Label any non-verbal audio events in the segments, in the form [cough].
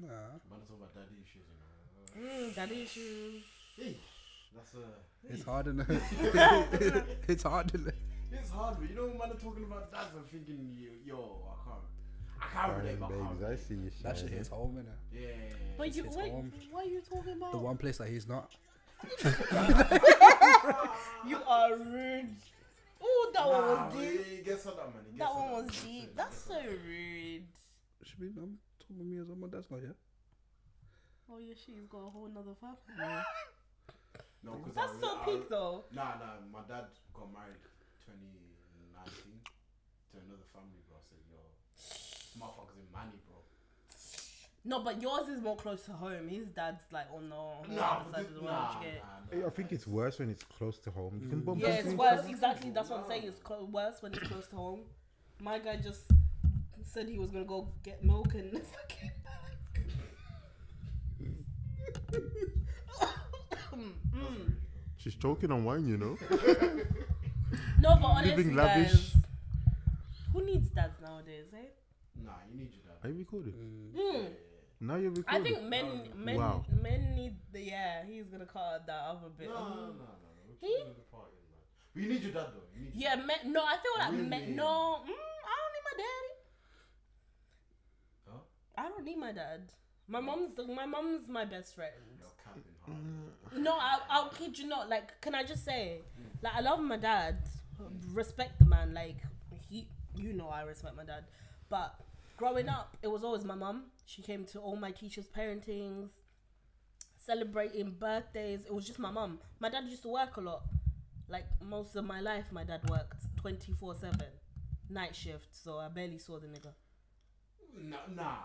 Nah, Man, talking about daddy issues, you know. Uh, Mm, daddy issues. hey, that's a. it's hard in [laughs] It's hard in It's hard, but you know, man, are talking about dads. I'm thinking, yo, yo I can't. I can't relate, but I can't babies, I relate. see you That shit shining. hits home, innit? Yeah. But you it's home. what are you talking about? The one place that he's not. [laughs] You are rude. Oh, that one was but deep. He gets on that, man. He That one was deep. That's so rude. Should be, I'm talking me as well. My dad's not here. Oh yeah, she's got a whole nother family. [laughs] No, 'cause That's I, so I, peak though. Nah, nah. My dad got married 2019 to another family, bro. I said, yo, motherfucker's in Manny, bro. No, but yours is more close to home. His dad's like on the whole Nah, other side of the nah, world. nah, you nah. I think it's worse when it's close to home. You can bump Yeah, into it's each worse. Exactly. That's what I'm saying. It's clo- worse when it's close to home. My guy just said he was gonna go get milk and never [laughs] came back. Mm. She's choking on wine, you know. [laughs] No, but honestly, Living guys, lavish. who needs dads nowadays, eh? Nah, you need your dad. Are dad. you recording? Hmm. Now you're recording. I recording. think men, men, Wow. men need the yeah. He's gonna cut that other bit. No, no, Mm. no, no. no. He- Keep it the party, man. But you need your dad, though. You need your Yeah, men. No, I feel like Really? men. No, mm, I don't need my daddy. I don't need my dad. My mom's my mom's my best friend. Hard. Mm. No, I, I'll kid you not. Like, can I just say, like, I love my dad. Respect the man. Like, he, you know, I respect my dad. But growing up, it was always my mum. She came to all my teachers' parentings, celebrating birthdays. It was just my mum. My dad used to work a lot. Like most of my life, my dad worked twenty four seven, night shift. So I barely saw the nigga. Nah, nah.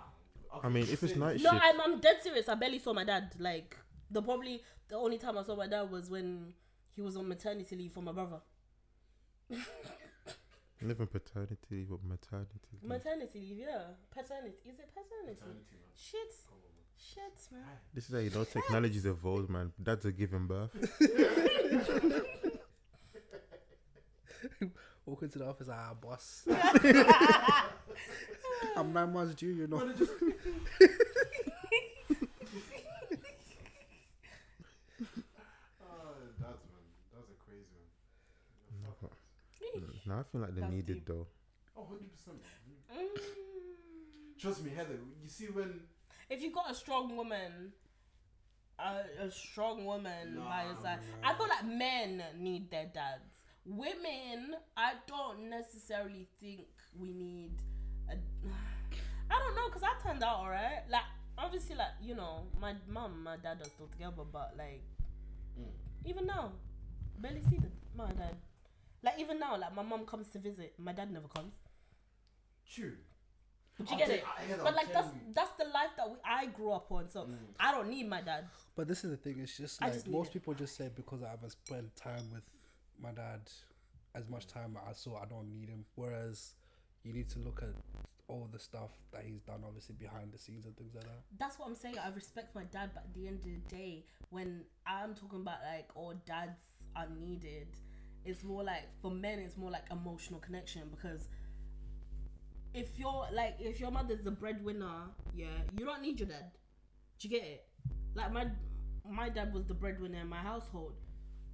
Okay, I mean, if it's say- night No, shift, I'm, I'm dead serious. I barely saw my dad. Like the probably the only time I saw my dad was when he was on maternity leave for my brother. living paternity leave or maternity leave. Maternity leave, yeah. Paternity. Is it paternity? Maternity. Shit. Come. Shit, man. This is how you know technology's evolved, man. Dads are giving birth. [laughs] [laughs] [laughs] Walk into the office, ah, boss. [laughs] [laughs] I'm nine months due, you know. [laughs] Oh, that's man. That's a crazy one. Now I feel like they That's need deep. it though. Oh, 100%. Man. Mm. Trust me, Heather. You see when. If you got a strong woman, a, a strong woman by your Nah, side, I feel like men need their dads. Women, I don't necessarily think we need. A, [sighs] I don't know, cause I turned out alright. Like obviously, like you know, my mom, my dad are still together, but like Mm. even now, barely see them. My dad, like even now, like my mom comes to visit, my dad never comes. True. Do you I'll get tell- it? I- Heather, But like that's you. that's the life that we, I grew up on, so Mm. I don't need my dad. But this is the thing. It's just like just need most it. people just say because I haven't spent time with my dad as much time as I saw, I don't need him. Whereas you need to look at all the stuff that he's done, obviously behind the scenes and things like that. That's what I'm saying. I respect my dad, but at the end of the day, when I'm talking about like, oh, dads are needed, it's more like for men, it's more like emotional connection because if you're like, if your mother's the breadwinner, yeah, you don't need your dad. Do you get it? Like my my dad was the breadwinner in my household,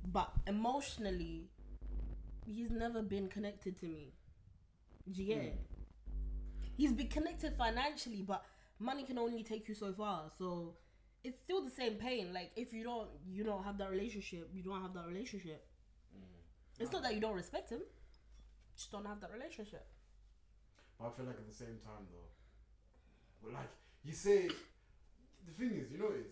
but emotionally, he's never been connected to me. Do you get mm. it? He's been connected financially, but money can only take you so far. So it's still the same pain. Like if you don't you don't have that relationship, you don't have that relationship. Mm. It's not that you don't respect him. Just don't have that relationship. But I feel like at the same time though, well, like you say, the thing is, you know, is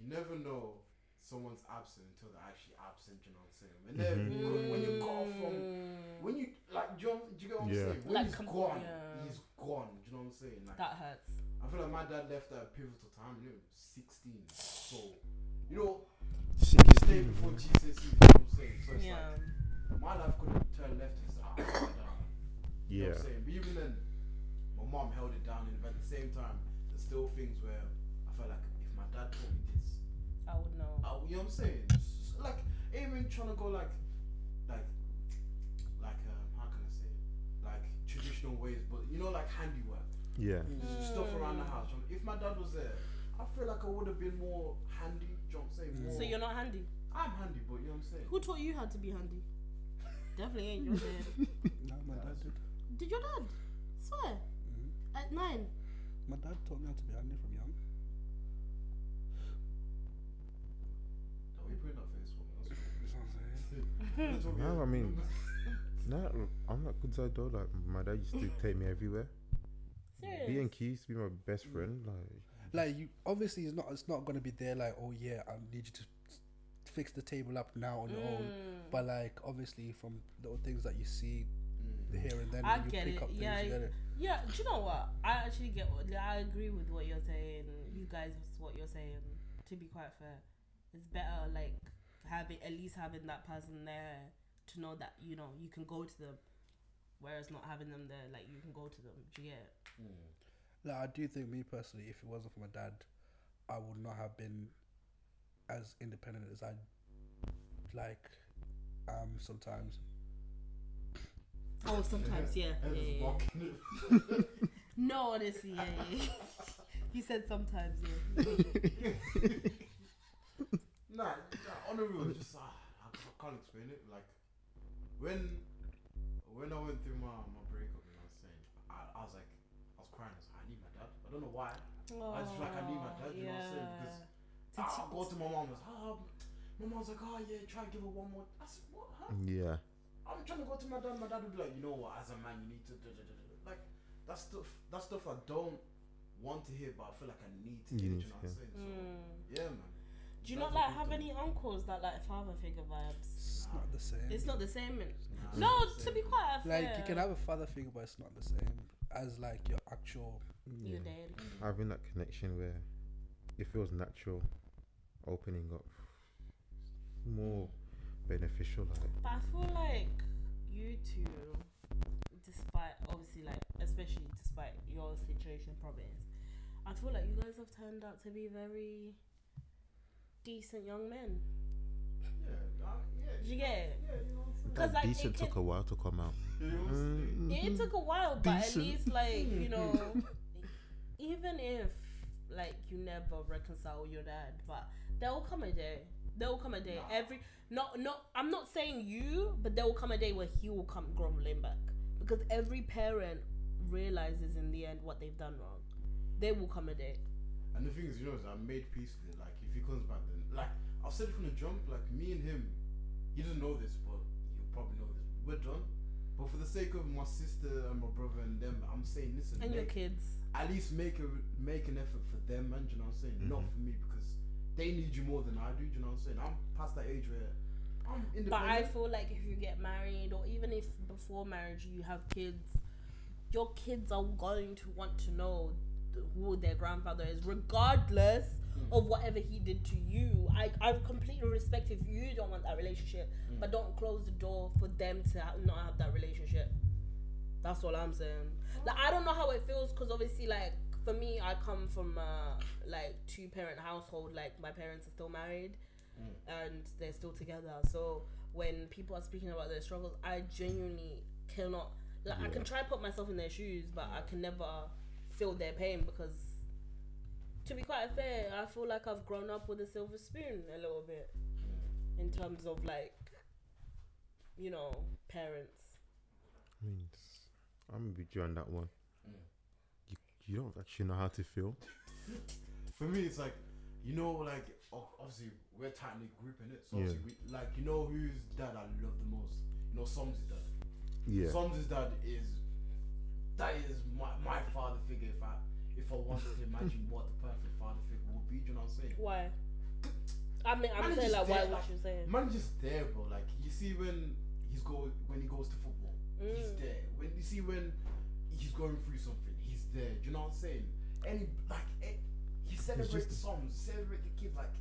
you never know someone's absent until they're actually absent. You know what I'm saying? And then Mhm. because when you got from Mm, when you like, do you, know- do you get what I'm Yeah. saying? When Like, he's com- gone, yeah. he's gone. Do you know what I'm saying? Like, that hurts. I feel like my dad left at a pivotal time. You know, 16. So, you know, stay before GCSE. You know what I'm saying? So it's Yeah. like my life could have turned left if I had my dad. You know Yeah. what I'm saying? But even then, my mom held it down. And at the same time, there's still things where I felt like if my dad told me this, I would know. I, you know what I'm saying? Like, even trying to go like, like, like, um, how can I say it? Like traditional ways, but you know, like handiwork. Yeah. stuff around the house. If my dad was there, I feel like I would have been more handy. Do you know what I'm saying? More, So you're not handy. I'm handy, but you know what I'm saying. Who taught you how to be handy? Definitely ain't your dad. [laughs] No, my dad did. Did your dad? Swear. Mhm. At nine. My dad taught me how to be handy from young. Don't be putting that face for me. That's That's what I'm saying. what- That's what we- No, I mean, [laughs] no, I'm not good side though. Like my dad used to take me everywhere. Serious. B and Q used to be my best friend. Like Like you, obviously, it's not. It's not gonna be there. Like, oh yeah, I need you to fix the table up now on your own. Mm. But like, obviously, from little things that you see Mm. here and then, I you get pick it. up things, Yeah, you get it. Yeah, do you know what? I actually get what I agree with what you're saying. You guys, what you're saying. To be quite fair, it's better like having at least having that person there to know that you know you can go to them, whereas not having them there, like you can go to them. Do you get it? Mm. Like, I do think me personally, if it wasn't for my dad, I would not have been as independent as I like um sometimes. Oh, sometimes, yeah, And yeah, it's yeah. [laughs] No, honestly, yeah, yeah. [laughs] he said sometimes, yeah. [laughs] Nah, nah, on the real, just ah, I ca- can't explain it. Like when when I went through my, my breakup, you know what I'm saying, I, I was like, I was crying. I was like, I need my dad. I don't know why. I just feel like I need my dad, you know what I'm saying? Because Did I, you- I go to my mom. I was oh, my mom's like, oh yeah, try and give her one more. I said, what? Huh? yeah, I'm trying to go to my dad. My dad would be like, you know what? As a man, you need to da, da, da, da. like that stuff. That stuff I don't want to hear, but I feel like I need to You hear. need You know to what I'm saying? So Mm. yeah, man. Do you not like what have any uncles that like father figure vibes? It's not the same. It's not the same. in- Nah, No, it's to be quite fair. like you can have a father figure, but it's not the same as like your actual. yeah. Your daddy. Having that connection where it feels natural, opening up, more beneficial. Like But I feel like you two, despite obviously like especially despite your situation problems, I feel like you guys have turned out to be very decent young men. Yeah, nah, yeah. Did you get it? Yeah, you know what I'm saying. 'Cause, that like, it decent took can- a while to come out. [laughs] You know what mm-hmm. It took a while, but Decent. at least like you know, [laughs] even if like you never reconcile with your dad, but there will come a day. There will come a day. Nah. Every not not. I'm not saying you, but there will come a day where he will come groveling back because every parent realizes in the end what they've done wrong. There will come a day. And the thing is, you know, is I made peace with it. Like, if he comes back, then like I've said it from the jump. Like me and him, he doesn't know this, but he'll probably know this. We're done. But for the sake of my sister and my brother and them, I'm saying, listen, And your make, kids. at least make a make an effort for them, man. Do you know what I'm saying? Not Mhm. for me because they need you more than I do. Do you know what I'm saying? I'm past that age where I'm independent. But I feel like if you get married, or even if before marriage you have kids, your kids are going to want to know th- who their grandfather is, regardless Mm. of whatever he did to you. I, I completely respect if you don't want that relationship, Mm. but don't close the door for them to ha- not have that relationship. That's all I'm saying. Like I don't know how it feels because obviously, like for me, I come from a like two parent household. Like my parents are still married Mm. and they're still together. So when people are speaking about their struggles, I genuinely cannot. Like I can try put myself in their shoes, but I can never feel their pain because. To be quite fair, I feel like I've grown up with a silver spoon a little bit in terms of like, you know, parents. I mean, it's- I'm with you on that one. Mm. You, you don't actually know how to feel. [laughs] For me, it's like, you know, like obviously we're tight knit group in it. So Yeah. we, like you know whose dad I love the most. You know, Som's dad. Yeah. Som's dad is that is my, my father figure. If I if I wanted to imagine what the perfect father figure would be, do you know what I'm saying? Why? I mean, I'm Man, saying like, why there, would like- you say? Man, just there, bro. Like you see when he's go when he goes to football, he's Mm. there. When you see when he's going through something, he's there. Do you know what I'm saying? Any like eh, he celebrates just- songs, celebrate the kids, like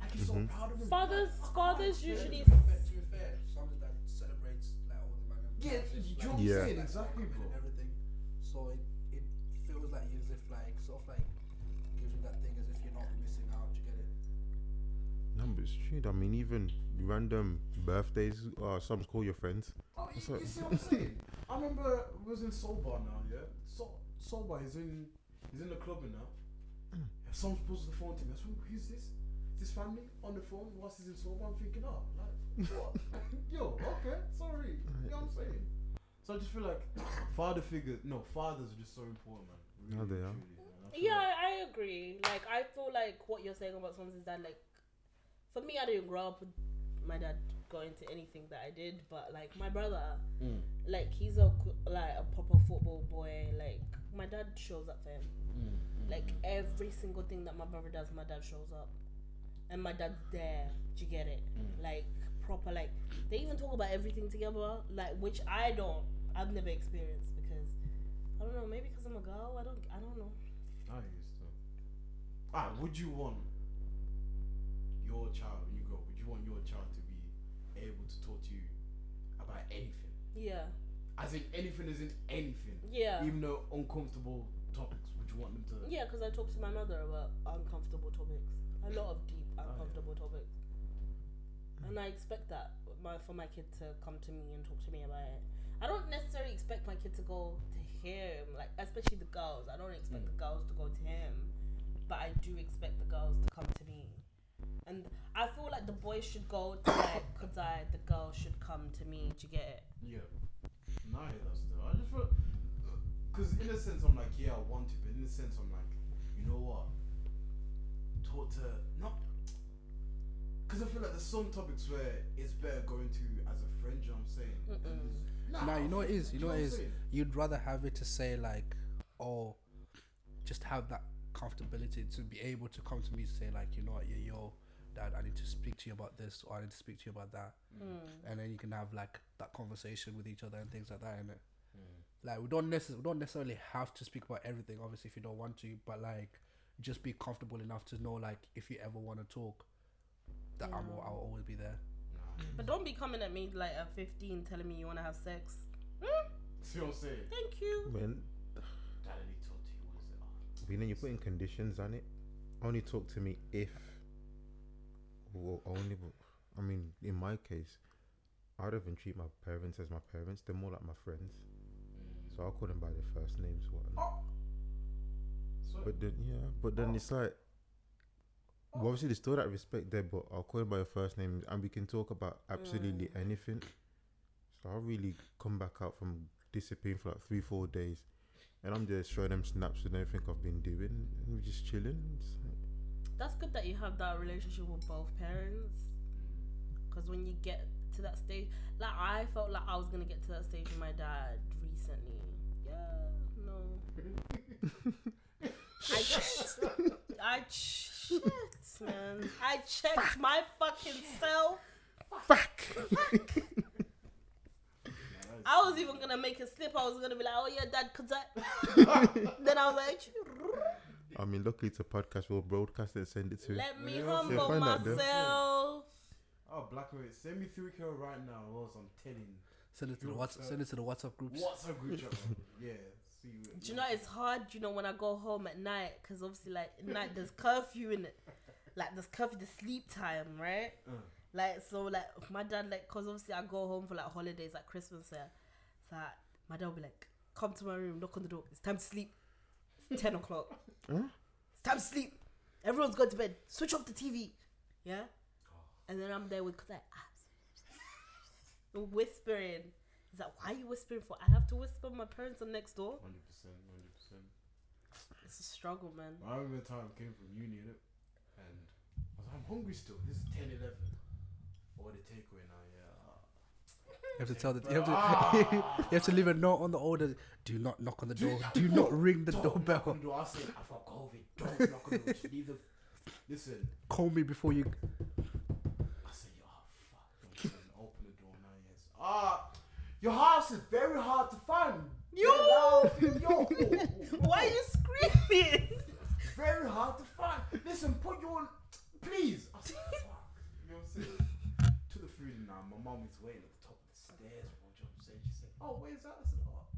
like he's Mhm. so proud of him. Fathers, Like, I can't fathers explain it. usually. To be fair, some that celebrates like all the man. Yeah, do you know what I'm Yeah. saying? Exactly, bro. And everything. So it, it feels like you as if like sort of like gives you that thing as if you're not missing out. Do you get it? No, but it's true. I mean, even random birthdays, uh, some call your friends. Oh, you, you see what I'm saying? I remember we was in Soul Bar now, yeah. So sober. He's in he's in the club now. Mm. Someone's supposed to phone to me. I said, who's this? Is this family on the phone whilst he's in sober? I'm thinking, oh, like what? [laughs] Yo, okay, sorry. You know what I'm saying? So I just feel like [coughs] father figures, no, fathers are just so important, man. No, they are. truly, man. I feel Yeah, like- I agree. Like, I feel like what you're saying about someone's dad, like, for me, I didn't grow up with my dad going to anything that I did, but like my brother, Mm, like he's a g- like a proper football boy. Like my dad shows up for him. mm, mm, Like mm. every single thing that my brother does, my dad shows up, and my dad's there. Do you get it? Mm. Like proper. Like they even talk about everything together. Like which I don't. I've never experienced because I don't know. Maybe because I'm a girl. I don't. I don't know. I used to. Ah, would you want your child when you grow? Would you want your child to be able to talk to you about anything? Yeah. As in anything, in anything. Yeah. Even though uncomfortable topics, would you want them to? Yeah, because I talk to my mother about uncomfortable topics. A lot of deep, Oh, yeah. uncomfortable topics. And I expect that my, for my kid to come to me and talk to me about it. I don't necessarily expect my kid to go to him, like especially the girls. I don't expect Mm. the girls to go to him, but I do expect the girls to come to me. And I feel like the boys should go to like [coughs] Kadzai, the girls should come to me. Do you get it? Yeah. No, I hear that still. I just feel. Because in a sense, I'm like, yeah, I want to, but in a sense, I'm like, you know what? Talk to. Not. Because I feel like there's some topics where it's better going to as a friend, you know what I'm saying? And Nah, you know it is. You know it saying? You'd rather have it to say like, oh, just have that comfortability to be able to come to me to say like, you know what, yeah, yo, dad, I need to speak to you about this or I need to speak to you about that, Mm. and then you can have like that conversation with each other and things like that. And Mm. like we don't necessarily we don't necessarily have to speak about everything, obviously, if you don't want to, but like just be comfortable enough to know like if you ever want to talk, that I'm Yeah. I'll always be there. Nah. But don't be coming at me like at 15 telling me you want to have sex. See what I'm saying? Thank you. When Dad, I talk to you. What is it? Oh, you know you're putting conditions on it. Only talk to me if. Well, only. I mean, in my case, I don't even treat my parents as my parents. They're more like my friends. mm. So I'll call them by their first names, whatnot. So, But then, yeah, but then Oh. it's like, well, obviously there's still that respect there, but I'll call him by your first name and we can talk about absolutely anything. So I'll really come back out from disappearing for like three, four days, and I'm just showing them snaps and everything I've been doing, and we're just chilling. It's like, That's good that you have that relationship with both parents. Because when you get to that stage, like I felt like I was gonna get to that stage with my dad recently. Yeah, no. [laughs] I checked. I checked, man. I checked my fucking self. fuck I was even gonna make a slip. I was gonna be like, "Oh yeah, dad," cause I. [laughs] then I was like, I mean, luckily it's a podcast. We'll broadcast it and send it to. "Let me Yeah, humble find out, though. myself." Oh, Blackberry, send me through here right now, or else I'm telling you. Send it to the WhatsApp. Send it to the WhatsApp groups. What's a group chat? [laughs] yeah. See you. Do you know it's hard? You know when I go home at night, because obviously like at night there's curfew in it, like there's curfew, the sleep time, right? Uh. Like so, like my dad, like, cause obviously I go home for like holidays, like Christmas, yeah. So like, my dad will be like, "Come to my room, knock on the door. It's time to sleep. It's ten [laughs] o'clock. Huh? It's time to sleep. Everyone's going to bed. Switch off the TV, yeah." And then I'm there with cause I [laughs] whispering. He's like, "Why are you whispering for? I have to whisper. My parents are next door." Hundred percent, hundred percent. It's a struggle, man. I remember the time I came from uni, and like, I'm hungry still. This is 10, 11. Or the takeaway now, yeah. You have to tell the you have to Ah. [laughs] you have to leave a note on the order. Do not knock on the door. Do not [laughs] ring the Don't knock on doorbell. the door. I said, I've got COVID. Don't knock on the door. Just leave the. Listen, Call me before you. I said, oh fuck. Don't even open the door now, yes. Ah, your house is very hard to find. Yo! Very loud. Yo! [laughs] Why are you screaming? Very hard to find. Listen, put your. Please. I said, fuck. You know what I'm saying? [laughs] To the food and now. My mom is waiting at the top of the stairs. bro. You know what I'm saying? She said, oh, where's that? I said, oh.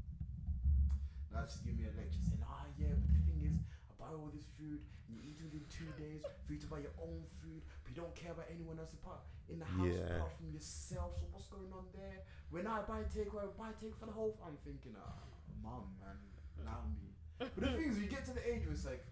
Now she's giving me a lecture saying, ah, yeah, but the thing is, I buy all this food and you eat it within two days for you to buy your own food, but you don't care about anyone else apart in the house Yeah. apart from yourself. So what's going on there? When I buy takeaway, I buy take for the whole. I'm thinking, ah, mom, man, not me. [laughs] But the thing is, you get to the age where it's like,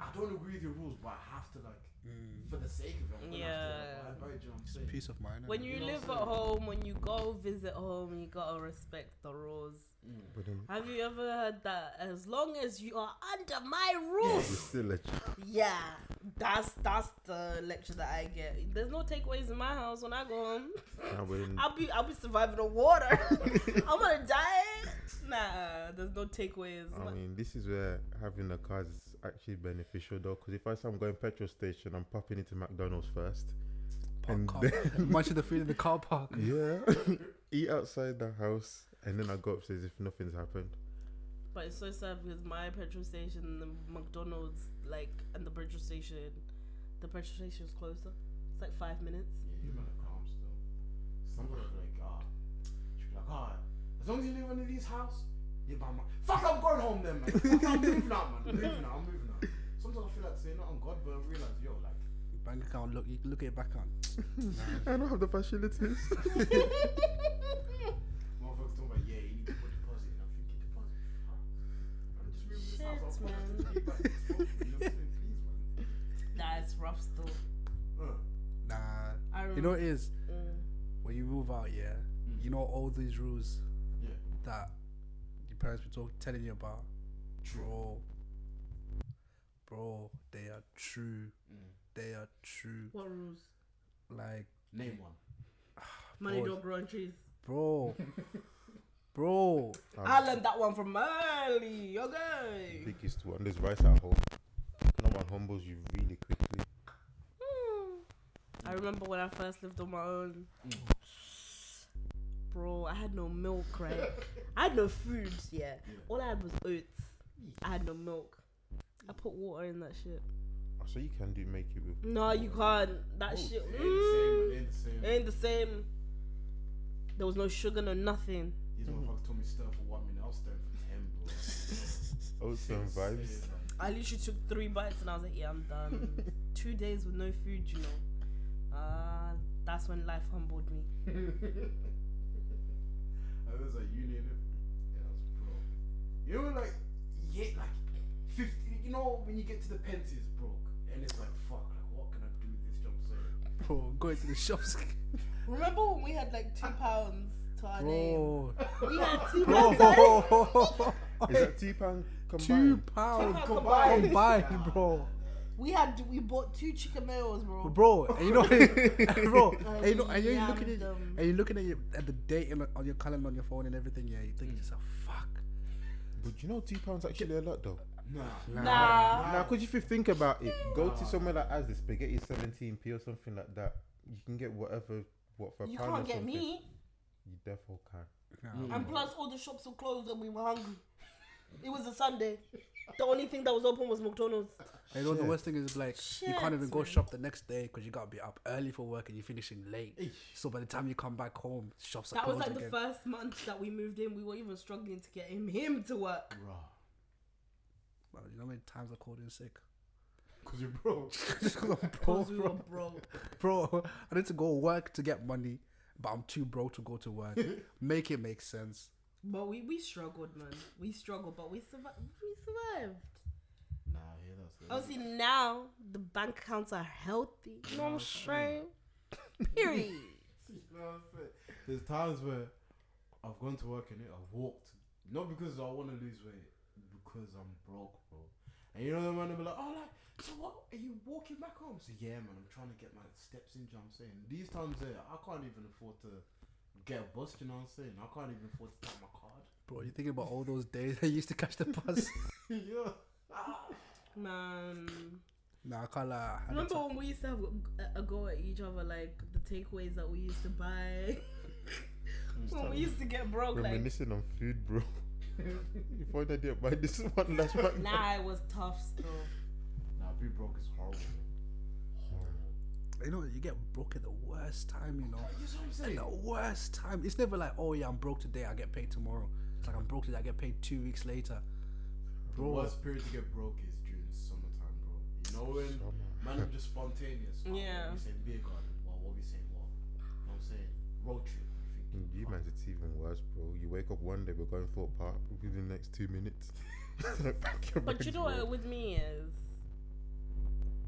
I don't agree with your rules, but I have to like, Mm. for the sake of it, I'm gonna Yeah. have to abide by it. Do you know what I'm? Peace of mind. When you You know live at home, when you go visit home, you gotta respect the rules. Mm. Have you ever heard that? As long as you are under my it's roof, still a yeah, that's that's the lecture that I get. There's no takeaways in my house when I go home. Nah, but [laughs] I'll be I'll be surviving on water. [laughs] I'm gonna die. Nah, there's no takeaways. I mean, this is where having a car is actually beneficial though, because if I say I'm going petrol station, I'm popping into McDonald's first. Park and car- then- [laughs] much of the food in the car park. [laughs] Yeah, [laughs] eat outside the house, and then I go upstairs if nothing's happened. But it's so sad because my petrol station, the McDonald's, like, and the petrol station, the petrol station is closer. It's like five minutes. Yeah, you man are calm still. Somebody was like, ah, she'd be like, ah, as long as you live under these house, you're by my. Fuck, I'm going home then, man. Fuck, I'm moving out, man. I'm moving out. I'm moving out. Sometimes I feel like saying, no, I'm God, but I realize, yo, like, Bank account. Look, you can look at your bank account. [laughs] I don't have the facilities. [laughs] motherfuckers talking about, yeah, you need to put deposit in. I'm thinking deposit. Fuck. I'm just moving this house. I'll Shit, put man. it [laughs] to back. You know what I'm saying? Please, man. Nah, it's rough still. Uh, Nah. I remember. You know what it is Mm. when you move out, yeah. Mm. You know all these rules yeah. that your parents were talk, telling you about, bro. Bro, they are true. Mm. They are true. What rules? Like, Name one. [sighs] Money Boy. don't grow on trees. bro, [laughs] bro. I learned that one from early. Okay. biggest one. There's rice at home. No one humbles you really quickly. Hmm. I remember when I first lived on my own. Mm. Bro, I had no milk, right? I had no food, yeah. All I had was oats. I had no milk. I put water in that shit. Oh, So you can do make it with. No, you can't. That Oh, shit it mm, ain't the same. It ain't the same. ain't the same. There was no sugar, no nothing. These motherfuckers told me stir for one minute. I was stirring for ten, bro. [laughs] Oh, some Shit's vibes. insane, man. I literally took three bites and I was like, yeah, I'm done. [laughs] Two days with no food, you know. Ah, that's when life humbled me. [laughs] I was like, you need it. Yeah, I was broke. You know, like, yeah, like, 50, you know, when you get to the pensies, broke. And it's like, fuck, like, what can I do with this? job? know what I'm saying? Bro, going to the shops. [laughs] Remember when we had like two pounds to our name? Bro. We had two pounds. Bro. [laughs] Is that T pan Two pounds pound combined, combined. combined, bro. We had we bought two chicken meals, bro. Bro, and you know, [laughs] bro, and you know, and you're looking at, them. and you're looking at, your, at the date in, on your calendar on your phone and everything. Yeah, you think to mm. yourself, fuck. But you know, two pounds actually a lot though. Nah. Nah. Now, because if you think about it, go to somewhere like as the spaghetti 17p or something like that. You can get whatever, what for a You pound can't or get something. meat. You therefore can. Nah, And plus, all the shops were closed and we were hungry. It was a Sunday. The only thing that was open was McDonald's. And you know the worst thing is like you can't Shit, even go man. shop the next day because you gotta be up early for work and you're finishing late. So by the time you come back home, shops are That was closed like the first month that we moved in. We were even struggling to get him him to work. Raw. Bro, you know how many times I called in sick? [laughs] Because you're broke. Just [laughs] 'cause I'm broke, Because we were bro. broke. [laughs] bro. I need to go work to get money, but I'm too broke to go to work. Make it make sense. But we, we struggled, man. We struggled, but we survived. We survived. Nah, yeah, that's it. Obviously, now the bank accounts are healthy. You know what I'm saying? Period. [laughs] You know what I'm saying? There's times where I've gone to work and it, I've walked. Not because I want to lose weight, because I'm broke, bro. And you know the man will be like, oh, like, so what? Are you walking back home? So yeah, man, I'm trying to get my steps in. do you know what I'm saying these times there, I can't even afford to get a bus. You know what I'm saying? I can't even afford to take my card. Bro, you thinking about all those days I used to catch the bus? [laughs] yeah. Man. nah, I can't lie. I Remember when we used to have a, a go at each other, like the takeaways that we used to buy? [laughs] when we used to get broke, like, Reminiscing on food, bro. you find I didn't buy this one last month. nah, it was tough still. Nah, being broke is horrible. Horrible. You know, you get broke at the worst time, you know. You know what I'm At the worst time. It's never like, oh yeah, I'm broke today, I get paid tomorrow. It's like I'm broke today, I get paid two weeks later. The Bro, worst period to get broke is during summertime, bro. You know when man are just spontaneous. [laughs] Oh, Yeah. What we saying beer garden. Well, what we saying? What? You know what I'm saying? Road trip. You think? Mm, man, it's even worse, bro. You wake up one day, we're going Thorpe Park within the next two minutes. [laughs] [laughs] But you know what with me is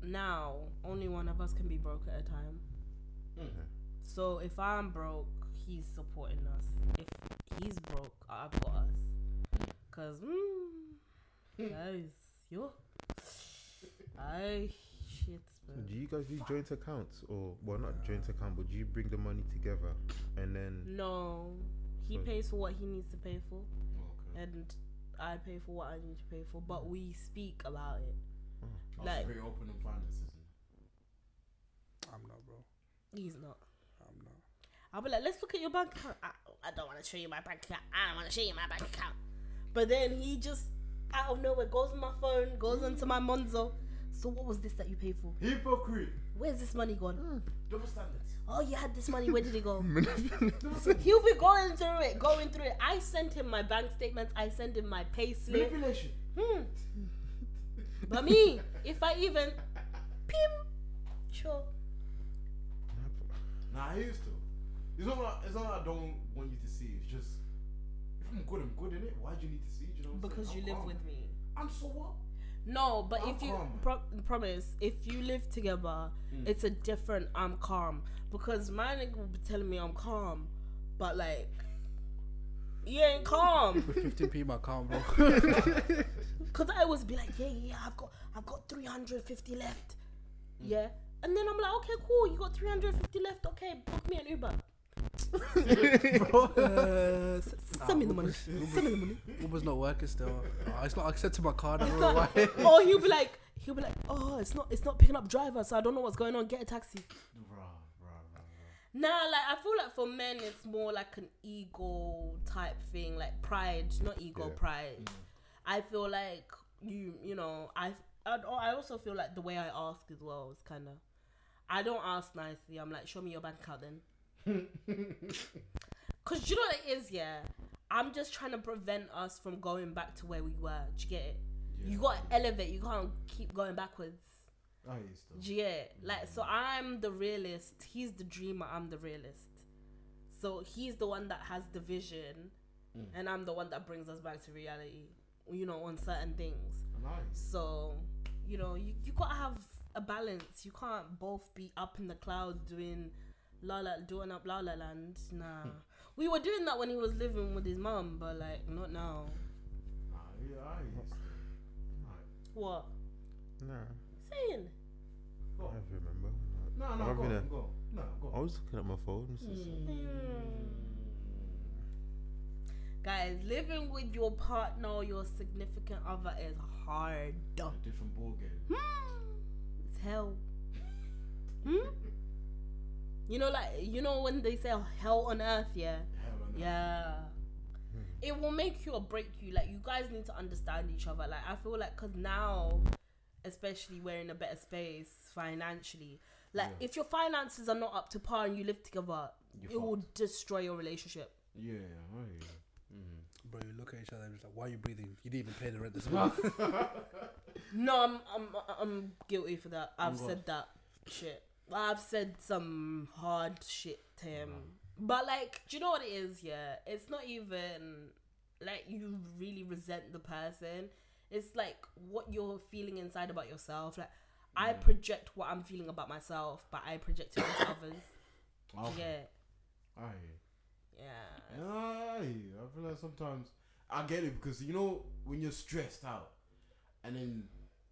now only one of us can be broke at a time. Mm. So if I'm broke, he's supporting us. If he's broke, I've got us. Cause mm, guys, yo, I shit. Do you guys do joint accounts or well not joint account, but do you bring the money together and then No, he So- pays for what he needs to pay for, Okay. and I pay for what I need to pay for. But we speak about it. I was like- very open in finances. I'm not, bro. He's not. I'm not. I'll be like, let's look at your bank account. I, I don't want to show you my bank account. I don't want to show you my bank account. But then he just out of nowhere goes on my phone, goes onto my Monzo. So what was this that you paid for? Hypocrite. Where's this money gone? Double standards. Oh, you had this money. Where did it go? [laughs] [laughs] He'll be going through it, going through it. I sent him my bank statements. I sent him my pay slip. Manipulation. Hmm. But me, if I even, pim, sure. Nah, I used to. It's not. Like, it's not. Like I don't want you to see. It's just if I'm good, I'm good in it. Why do you need to see? Do you know what I'm Because you saying? Live calm. with me. And so what? No, but I'm if you pro- promise, if you live together, Mm. it's a different. I'm calm because my nigga will be telling me I'm calm, but like, you ain't calm. With 15p, my calm, bro. [laughs] [laughs] Cause I always be like, yeah, yeah, I've got, I've got 350 left, Mm. yeah, and then I'm like, okay, cool, you got 350 left, okay, book me an Uber. Uh, s- [laughs] s- send me the money. Send me the money. Uber's not working still. Oh, it's not accepted my card. I It's don't know why. or he'll be like, he'll be like, oh, it's not, it's not picking up drivers, so I don't know what's going on. Get a taxi. Bruh, bruh, bruh, bruh. Nah, like I feel like for men it's more like an ego type thing, like pride, not ego, Yeah. pride. I feel like you, you know, I, I, I also feel like the way I ask as well is kind of, I don't ask nicely. I'm like, show me your bank account then, [laughs] cause you know what it is, yeah. I'm just trying to prevent us from going back to where we were. Do you get it? You got to elevate. You can't keep going backwards. I used to. Do you get it? Like, so I'm the realist. He's the dreamer. I'm the realist. So he's the one that has the vision, Mm. and I'm the one that brings us back to reality. You know, on certain things. Nice. So, you know, you, you gotta have a balance. You can't both be up in the clouds doing la la doing up la la land. Nah. we were doing that when he was living with his mum, but like not now. Nah, yeah, I used to. Nah. What? Nah, Saying? I don't remember. No, no, I'm go, having go. No, go. I was looking at my phone. This is- Hmm. Guys, living with your partner or your significant other is hard. A different ball game. Hmm. It's hell. Hmm? You know, like you know when they say hell on earth, yeah, Hell no. yeah. It will make you or break you. Like you guys need to understand each other. Like I feel like because now, especially we're in a better space financially. Like Yeah. if your finances are not up to par and you live together, You're it will destroy your relationship. Yeah, you. Mhm. Bro, you look at each other and it's like, why are you breathing? You didn't even pay the rent this month. [laughs] No, I'm I'm I'm guilty for that. I've Oh, said that shit. I've said some hard shit to him. But like, do you know what it is? Yeah, it's not even like you really resent the person. It's like what you're feeling inside about yourself. Like I mm. project what I'm feeling about myself, but I project it onto [coughs] others. Okay. Yeah, I hear you. Yeah. Yeah, I. I feel like sometimes I get it because you know when you're stressed out and then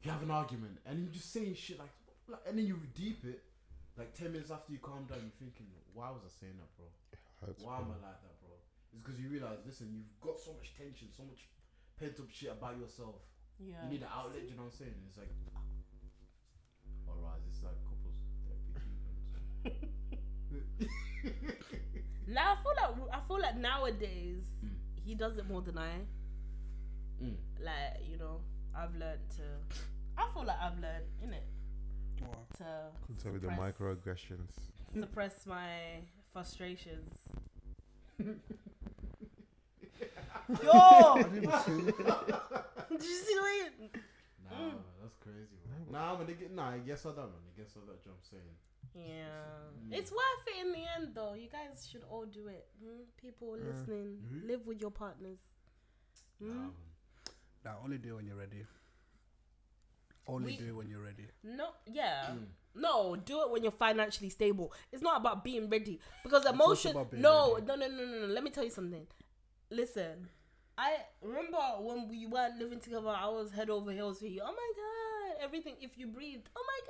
you have an argument and you're just saying shit like, like and then you deep it like 10 minutes after you calm down you're thinking why was I saying that bro Hurts, why am. I like that bro it's because you realize listen you've got so much tension so much pent up shit about yourself Yeah. you need an outlet you know what I'm saying it's like alright it's like couples therapy treatment [laughs] [laughs] Now I feel like I feel like nowadays Mm. he does it more than I. Mm. Like you know, I've learned to. I feel like I've learned in it Wow. to So with the microaggressions. suppress my frustrations. [laughs] Yo, [laughs] didn't see. did you see the way? Nah, Mm. that's crazy, bro. Nah, but they get nah. I guess what that man. I guess what that jump saying. Yeah, Mm. it's worth it in the end, though. You guys should all do it. Hmm? People Yeah. listening, Mhm. live with your partners. Hmm? Nah. Now, only do it when you're ready. Only We- do it when you're ready. No, yeah. Mm. No, do it when you're financially stable. It's not about being ready because emotion. No, ready. no, no, no, no, no. Let me tell you something. Listen, I remember when we weren't living together. I was head over heels for you. Oh my god, everything. If you breathed, oh my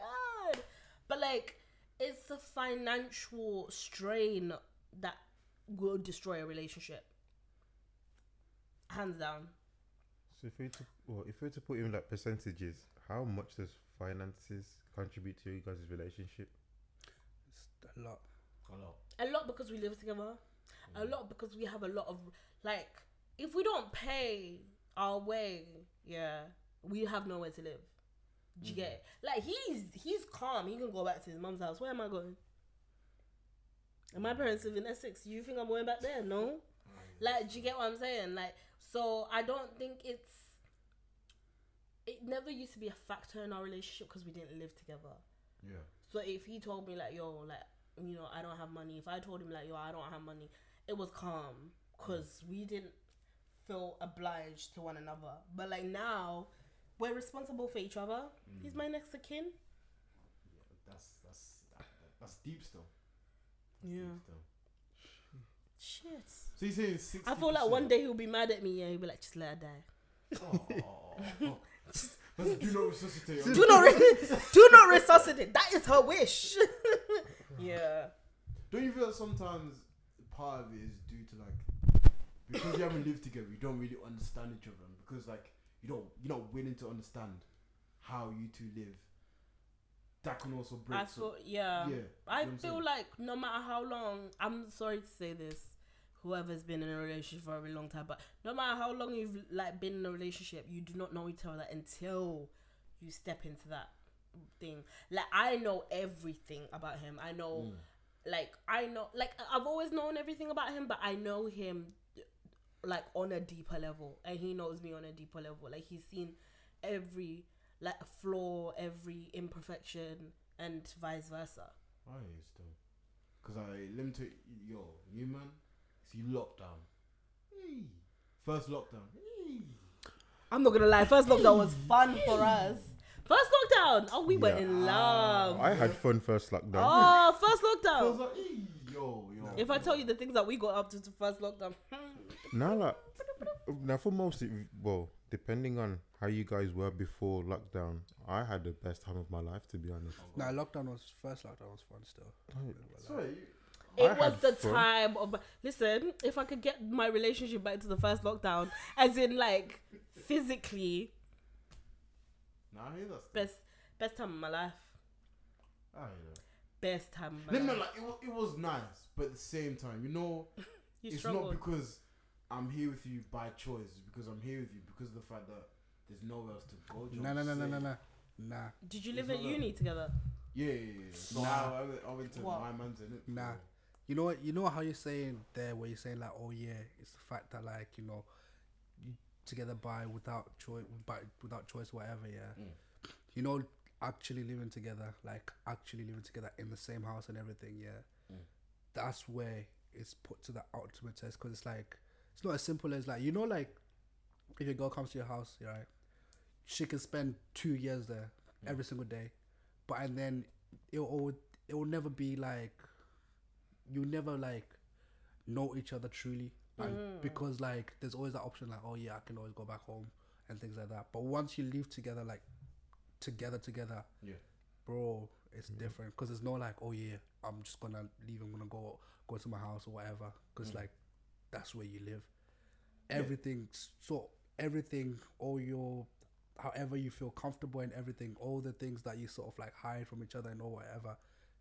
god. But like, it's the financial strain that will destroy a relationship. Hands down. So if we to well, if we were to put in like percentages, how much does finances contribute to you guys' relationship? It's a lot. Hello. A lot because we live together. A mm. lot because we have a lot of like if we don't pay our way, yeah, we have nowhere to live. Do you get it? Like he's he's calm. He can go back to his mum's house. Where am I going? And my parents live in Essex. You think I'm going back there? No. Like, do you get what I'm saying? Like, so I don't think it's. It never used to be a factor in our relationship because we didn't live together. Yeah. So if he told me like, yo, like, you know, I don't have money. If I told him like, yo, I don't have money, it was calm because we didn't feel obliged to one another. But like now, we're responsible for each other. He's mm. my next of kin. Yeah, that's that's that, that, that's deep still. Yeah. Deep still. Shit. So you saying sixty? I feel like one day he'll be mad at me and he'll be like, just let her die. Oh, [laughs] do not resuscitate. Do not, re- do not resuscitate. That is her wish. [laughs] yeah. Don't you feel that sometimes part of it is due to like because you haven't lived together, you don't really understand each other, and because like you don't you're not willing to understand how you two live. That can also break. I feel, yeah. yeah. I feel saying? like no matter how long, I'm sorry to say this, whoever's been in a relationship for a really long time, but no matter how long you've like been in a relationship, you do not know each other until you step into that thing. Like I know everything about him. I know, Mm. like I know, like I've always known everything about him, but I know him like on a deeper level, and he knows me on a deeper level. Like he's seen every like flaw, every imperfection, and vice versa. I you still. Cause I let me tell you, yo, you man, see lockdown. Hey. First lockdown. Hey. I'm not gonna lie, first lockdown was fun for us. First lockdown, oh, we were in love. I had fun first lockdown. Oh, first [laughs] I was lockdown. like, yo, yo. If I tell you the things that we got up to to first lockdown, hmm, Now, like, uh, now for most, of you- well, depending on how you guys were before lockdown, I had the best time of my life, to be honest. Nah, lockdown was first lockdown was fun still. Sorry, it I was the fun. time of. Listen, if I could get my relationship back to the first lockdown, as in like physically, nah, I hear that. Still. best best time of my life, I hear that. best time of my No, no, life. like it was, it was nice, but at the same time, you know, [laughs] you it's struggled. not because I'm here with you by choice. Because I'm here with you because of the fact that there's nowhere else to go. do you know Nah, what nah, I'm nah, nah, nah, nah, nah. Did you It's live at not that. uni together? Yeah, yeah, yeah. So Nah. I, I, went, I went to What? my man's in it. Nah. You know what? You know how you're saying there, where you're saying like, oh yeah, it's the fact that like you know, you together by without choice, by without choice, whatever. Yeah. Mm. You know, actually living together, like actually living together in the same house and everything. Yeah. Mm. That's where it's put to the ultimate test because it's like it's not as simple as like you know like if your girl comes to your house, yeah, right, she can spend two years there Mm. every single day, but and then it will it will never be like you never like know each other truly and Mm. because like there's always that option like oh yeah I can always go back home and things like that. But once you live together like together together, Yeah. bro, it's different because there's no like oh yeah I'm just gonna leave I'm gonna go go to my house or whatever because Mm. like that's where you live. Yeah. Everything so everything all your however you feel comfortable and everything all the things that you sort of like hide from each other and or whatever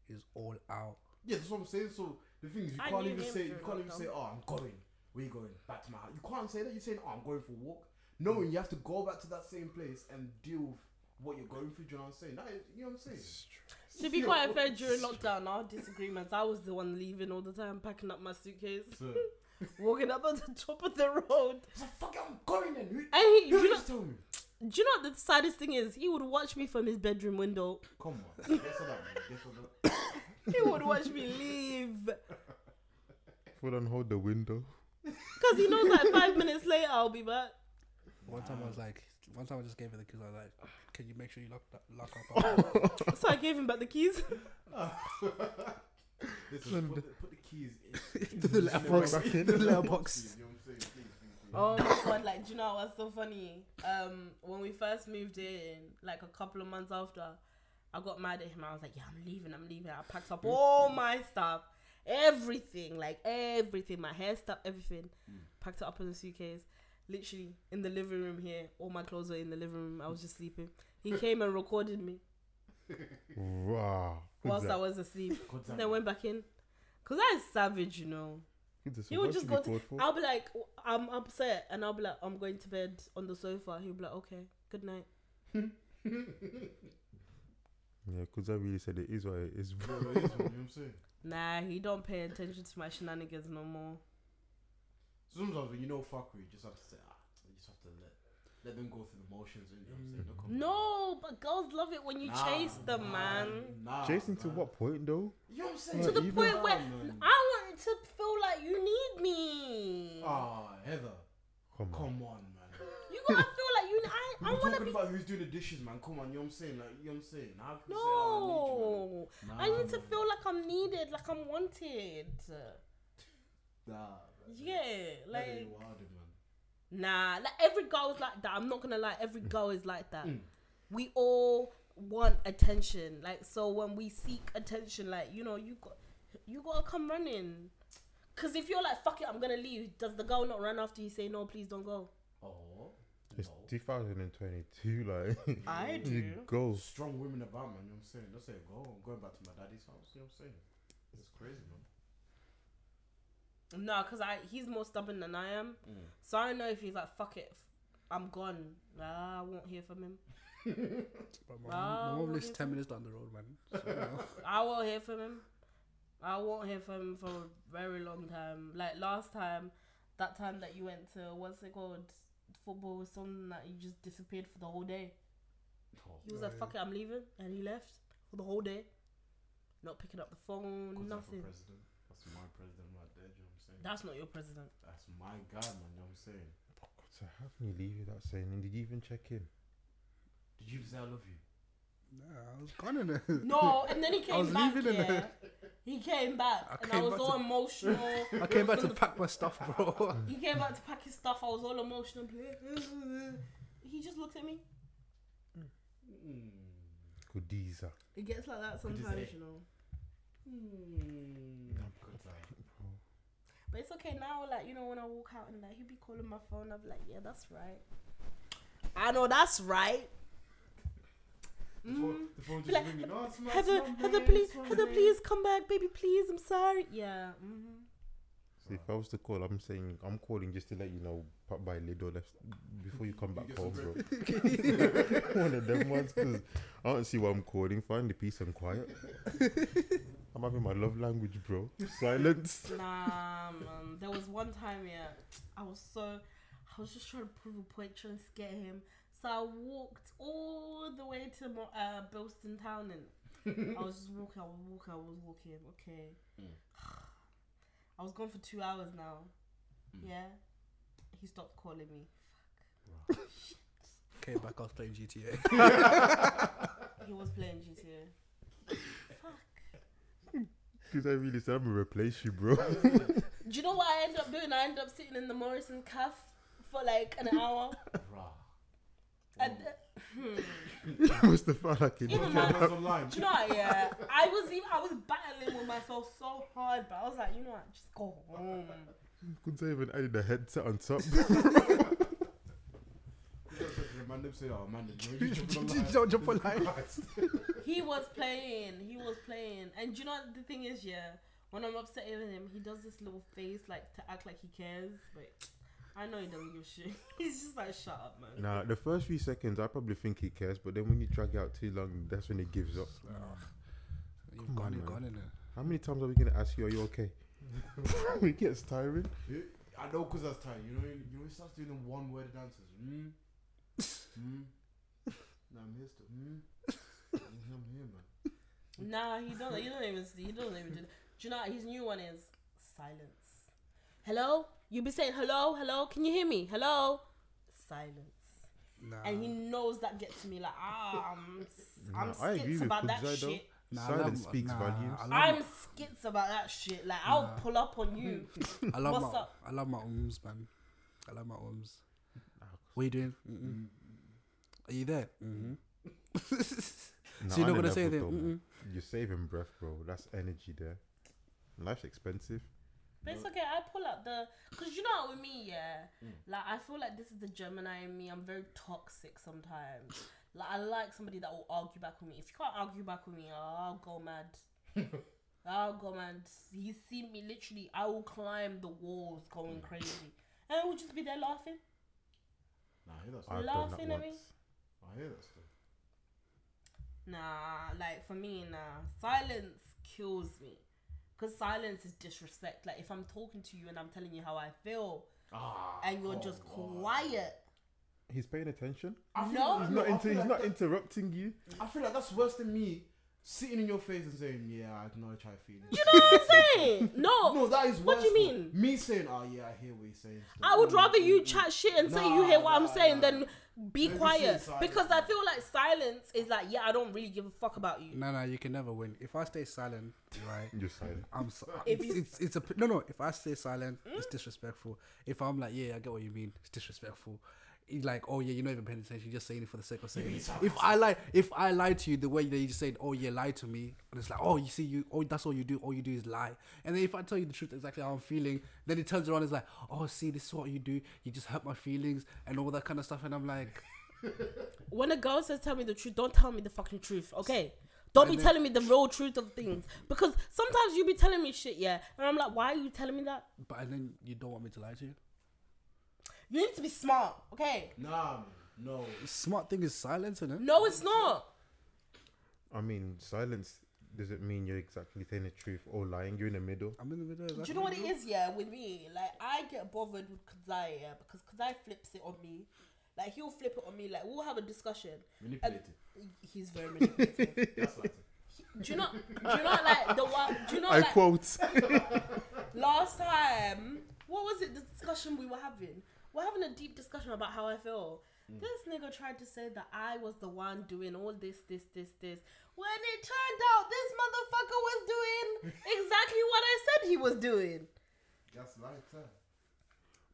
is all out. Yeah, that's what I'm saying. So the thing is, you I can't even say you can't even say, "Oh, I'm going. Where you going? Back to my house." You can't say that. You're saying, "Oh, I'm going for a walk." Knowing you have to go back to that same place and deal with what you're going through. Do you know what I'm saying? That is, you know what I'm saying? To be Yo, quite fair, during lockdown, our disagreements, I was the one leaving all the time, packing up my suitcase, So, walking up at the top of the road. so fuck it, I'm going then. Who, And he, who do, you know, just me? do you know what the saddest thing is? He would watch me from his bedroom window. Come on. Guess what that? Guess what that [coughs] He would watch me leave. Full on hold the window. Because he knows like five minutes later I'll be back. One time I was like, one time I just gave her the keys. I was like, can you make sure you lock that lock up? [laughs] so I gave him back the keys. [laughs] Listen, put, the, put the keys in. [laughs] The letterbox. Back in The letterbox. [laughs] [laughs] You know what I'm saying? Please, please, please. Oh my god, like, do you know what's so funny? Um, when we first moved in, like a couple of months after, I got mad at him. I was like, yeah, I'm leaving, I'm leaving. I packed up all my stuff, everything, like everything, my hair stuff, everything. Packed it up in the suitcase. Literally in the living room here, all my clothes were in the living room. I was just sleeping. He came and recorded me Wow. Who's whilst? I was asleep. Good time. Then went back in. Cause that is savage, you know. He would just go to. I'll be like, I'm upset, and I'll be like, I'm going to bed on the sofa. He'll be like, okay, good night. [laughs] Yeah, because I really said it is what it is. Yeah, it is, you know what I'm saying? [laughs] Nah, he don't pay attention to my shenanigans no more. Sometimes when you know fuckery, you just have to say, ah, you just have to let let them go through the motions. You know what I'm saying? Don't come- No, but girls love it when you Nah, chase them, nah, man. Nah, Chasing to man. what point though? You know what I'm saying? To the even- point where man. I want it to feel like you need me. Ah, Heather, Come on. come on, man. You gotta [laughs] feel like you. I, We I were wanna talking be. about who's doing the dishes, man. Come on, you know what I'm saying? Like, you know what I'm saying? How can you say, oh, No, I I need you, need to man? feel like I'm needed, like I'm wanted. Nah, man. Yeah, Heather, like you wildin', man. Nah, like every girl is like that. I'm not gonna lie, every girl is like that. Mm. We all want attention. Like so when we seek attention, like, you know, you got you gotta come running. Cause if you're like, fuck it, I'm gonna leave, does the girl not run after you say no, please don't go? Oh, It's no. 2022, [laughs] like. I you go. Strong women about, man. You know what I'm saying? Don't say go. I'm going back to my daddy's house. You know what I'm saying? It's crazy, man. No, cause I he's more stubborn than I am. Mm. So I know if he's like, fuck it, I'm gone. Nah, I won't hear from him. [laughs] But my, Ah, mom, my mom lives ten minutes down the road, man. So, you know. [laughs] I won't hear from him. I won't hear from him for a very long time. Like last time, that time that you went to what's it called? Football was something that you just disappeared for the whole day. Oh, He was like, Right. "Fuck it, I'm leaving," and he left for the whole day, not picking up the phone, Cause nothing. for president. That's my president That's not your president. That's my guy, man. You know what I'm saying? So how can you leave without saying? And did you even check in? Did you say I love you? Nah, I was gone in it. No, and then he came [laughs] I was back. leaving in Yeah, he came back, I and came I was back all to- emotional. [laughs] I came back to pack my stuff, bro. [laughs] he came back to pack his stuff. I was all emotional. He just looked at me. Mm. Goodies. It gets like that Could you sometimes, say- you know. Mm. Good time. But it's okay now. Like you know, when I walk out and like he'll be calling my phone, I'll be like, yeah, that's right. I know that's right. The phone, the phone just like, ringing. Oh, it's my, Heather, it's my Heather, please, Heather, please come back, baby, please. I'm sorry. Yeah. hmm See, if I was to call, I'm saying I'm calling just to let you know, pop by Lidl or left before you come back get some home, bro. [laughs] One of them ones, because I don't see what I'm calling. Find the peace and quiet. [laughs] I'm having my love language, bro. Silence. [laughs] Nah, man. There was one time, yeah, I was so, I was just trying to prove a point, trying to scare him. So I walked all the way to Mo- uh, Boston Town, and I was just walking, I was walking, I was walking. Okay, Mm. [sighs] I was gone for two hours now. Mm. Yeah, he stopped calling me. fuck [laughs] Came back, I was playing GTA. He was playing GTA. [laughs] Fuck. Because I really said I'm gonna replace you, bro. [laughs] Do you know what I ended up doing? I ended up sitting in the Morrison Cafe for like an hour. Rah. and, Whoa. uh, hmm. [laughs] must have felt like it. Even Okay, my- I was online. Do you know what? Yeah, I was even I was battling with myself so hard, but I was like, you know what? Just go home. Couldn't even added a headset on top. [laughs] Man, them say, oh man, you know, you jumping online. Don't jump online. He was playing. He was playing, and you know what the thing is? Yeah, when I'm upset with him, he does this little face like to act like he cares, but I know he doesn't give a shit. [laughs] He's just like, shut up, man. nah, the first few seconds, I probably think he cares, but then when you drag it out too long, that's when he gives up. You've gone, on, you've gone in there. How many times are we gonna ask you, are you okay? [laughs] it gets tiring. Yeah, I know because that's tight. You know, you know, he starts doing them one word answers. Hmm. [laughs] Hmm. Nah, I'm here still. Hmm. I'm here, man. Nah, he don't. He don't even. See he don't even do. That. Do you know his new one is? Silence. Hello. You be saying hello, hello. Can you hear me? Hello. Silence. Nah. and he knows that gets to me like ah I'm, I'm Nah, skits about that Kudzai shit. Nah, I Silence love- speaks nah, volumes. I love, I'm skits about that shit. Like I'll pull up on you. [laughs] I love What's my, up? I love my ums, man. I love my arms. What are you doing? Mm-mm. Are you there? Mm-hmm. [laughs] Nah, so you're not gonna say level anything? You're saving breath, bro. That's energy there. Life's expensive. But it's okay. I pull out the because you know what with me, yeah. Like I feel like this is the Gemini in me. I'm very toxic sometimes. Like I like somebody that will argue back with me. If you can't argue back with me, I'll go mad. [laughs] I'll go mad. You see me literally. I will climb the walls, going mm. crazy, and I will just be there laughing. Nah, I hear that I've stuff. done that Laughing at me? I hear that stuff. Nah, like for me, nah. Silence kills me. Cause silence is disrespect. Like if I'm talking to you and I'm telling you how I feel, Ah, and you're come just on. quiet. He's paying attention. I feel No. like- He's not I inter- feel He's like not that- interrupting you. I feel like that's worse than me sitting in your face and saying, "Yeah, I acknowledge how I feel." You know what I'm saying? [laughs] No. No, that is What do you mean? Me saying, "Oh yeah, I hear what you're saying." still." I would Mm, rather you mm, chat shit and say you hear what I'm saying nah. than be Maybe quiet. Because I feel like silence is like, yeah, I don't really give a fuck about you. No, no, you can never win. If I stay silent, right? You're silent. I'm so, [laughs] If it's, you- it's it's a no no. If I stay silent, it's disrespectful. If I'm like, yeah, I get what you mean. It's disrespectful. It's like, oh yeah, you're not even paying attention. You're just saying it for the sake of saying it. If. I lie, if I lie to you the way that you just said, oh yeah, lie to me, and it's like, oh you see, you, oh that's all you do. All you do is lie. And then if I tell you the truth, exactly how I'm feeling, then it turns around. and It's like, oh see, this is what you do. You just hurt my feelings and all that kind of stuff. And I'm like, [laughs] When a girl says tell me the truth, don't tell me the fucking truth, okay? Don't be telling me the real truth of things. Because sometimes you be telling me shit, yeah. And I'm like, why are you telling me that? but and then you don't want me to lie to you. You need to be smart, okay? Nah, no. Smart thing is silence, isn't it? No, it's not. I mean, silence doesn't mean you're exactly telling the truth or lying. You're in the middle. I'm in the middle. Do you know what it is, yeah, with me? Like, I get bothered with Kudzai, yeah, because Kudzai flips it on me. Like, he'll flip it on me. Like, we'll have a discussion. Manipulated. He's very manipulative. [laughs] That's like do you know? Do you know like the one? Do you know I like quote. last time? What was it? The discussion we were having. We're having a deep discussion about how I feel. This nigga tried to say that I was the one doing all this, this, this, this. When it turned out this motherfucker was doing exactly what I said he was doing. That's like that.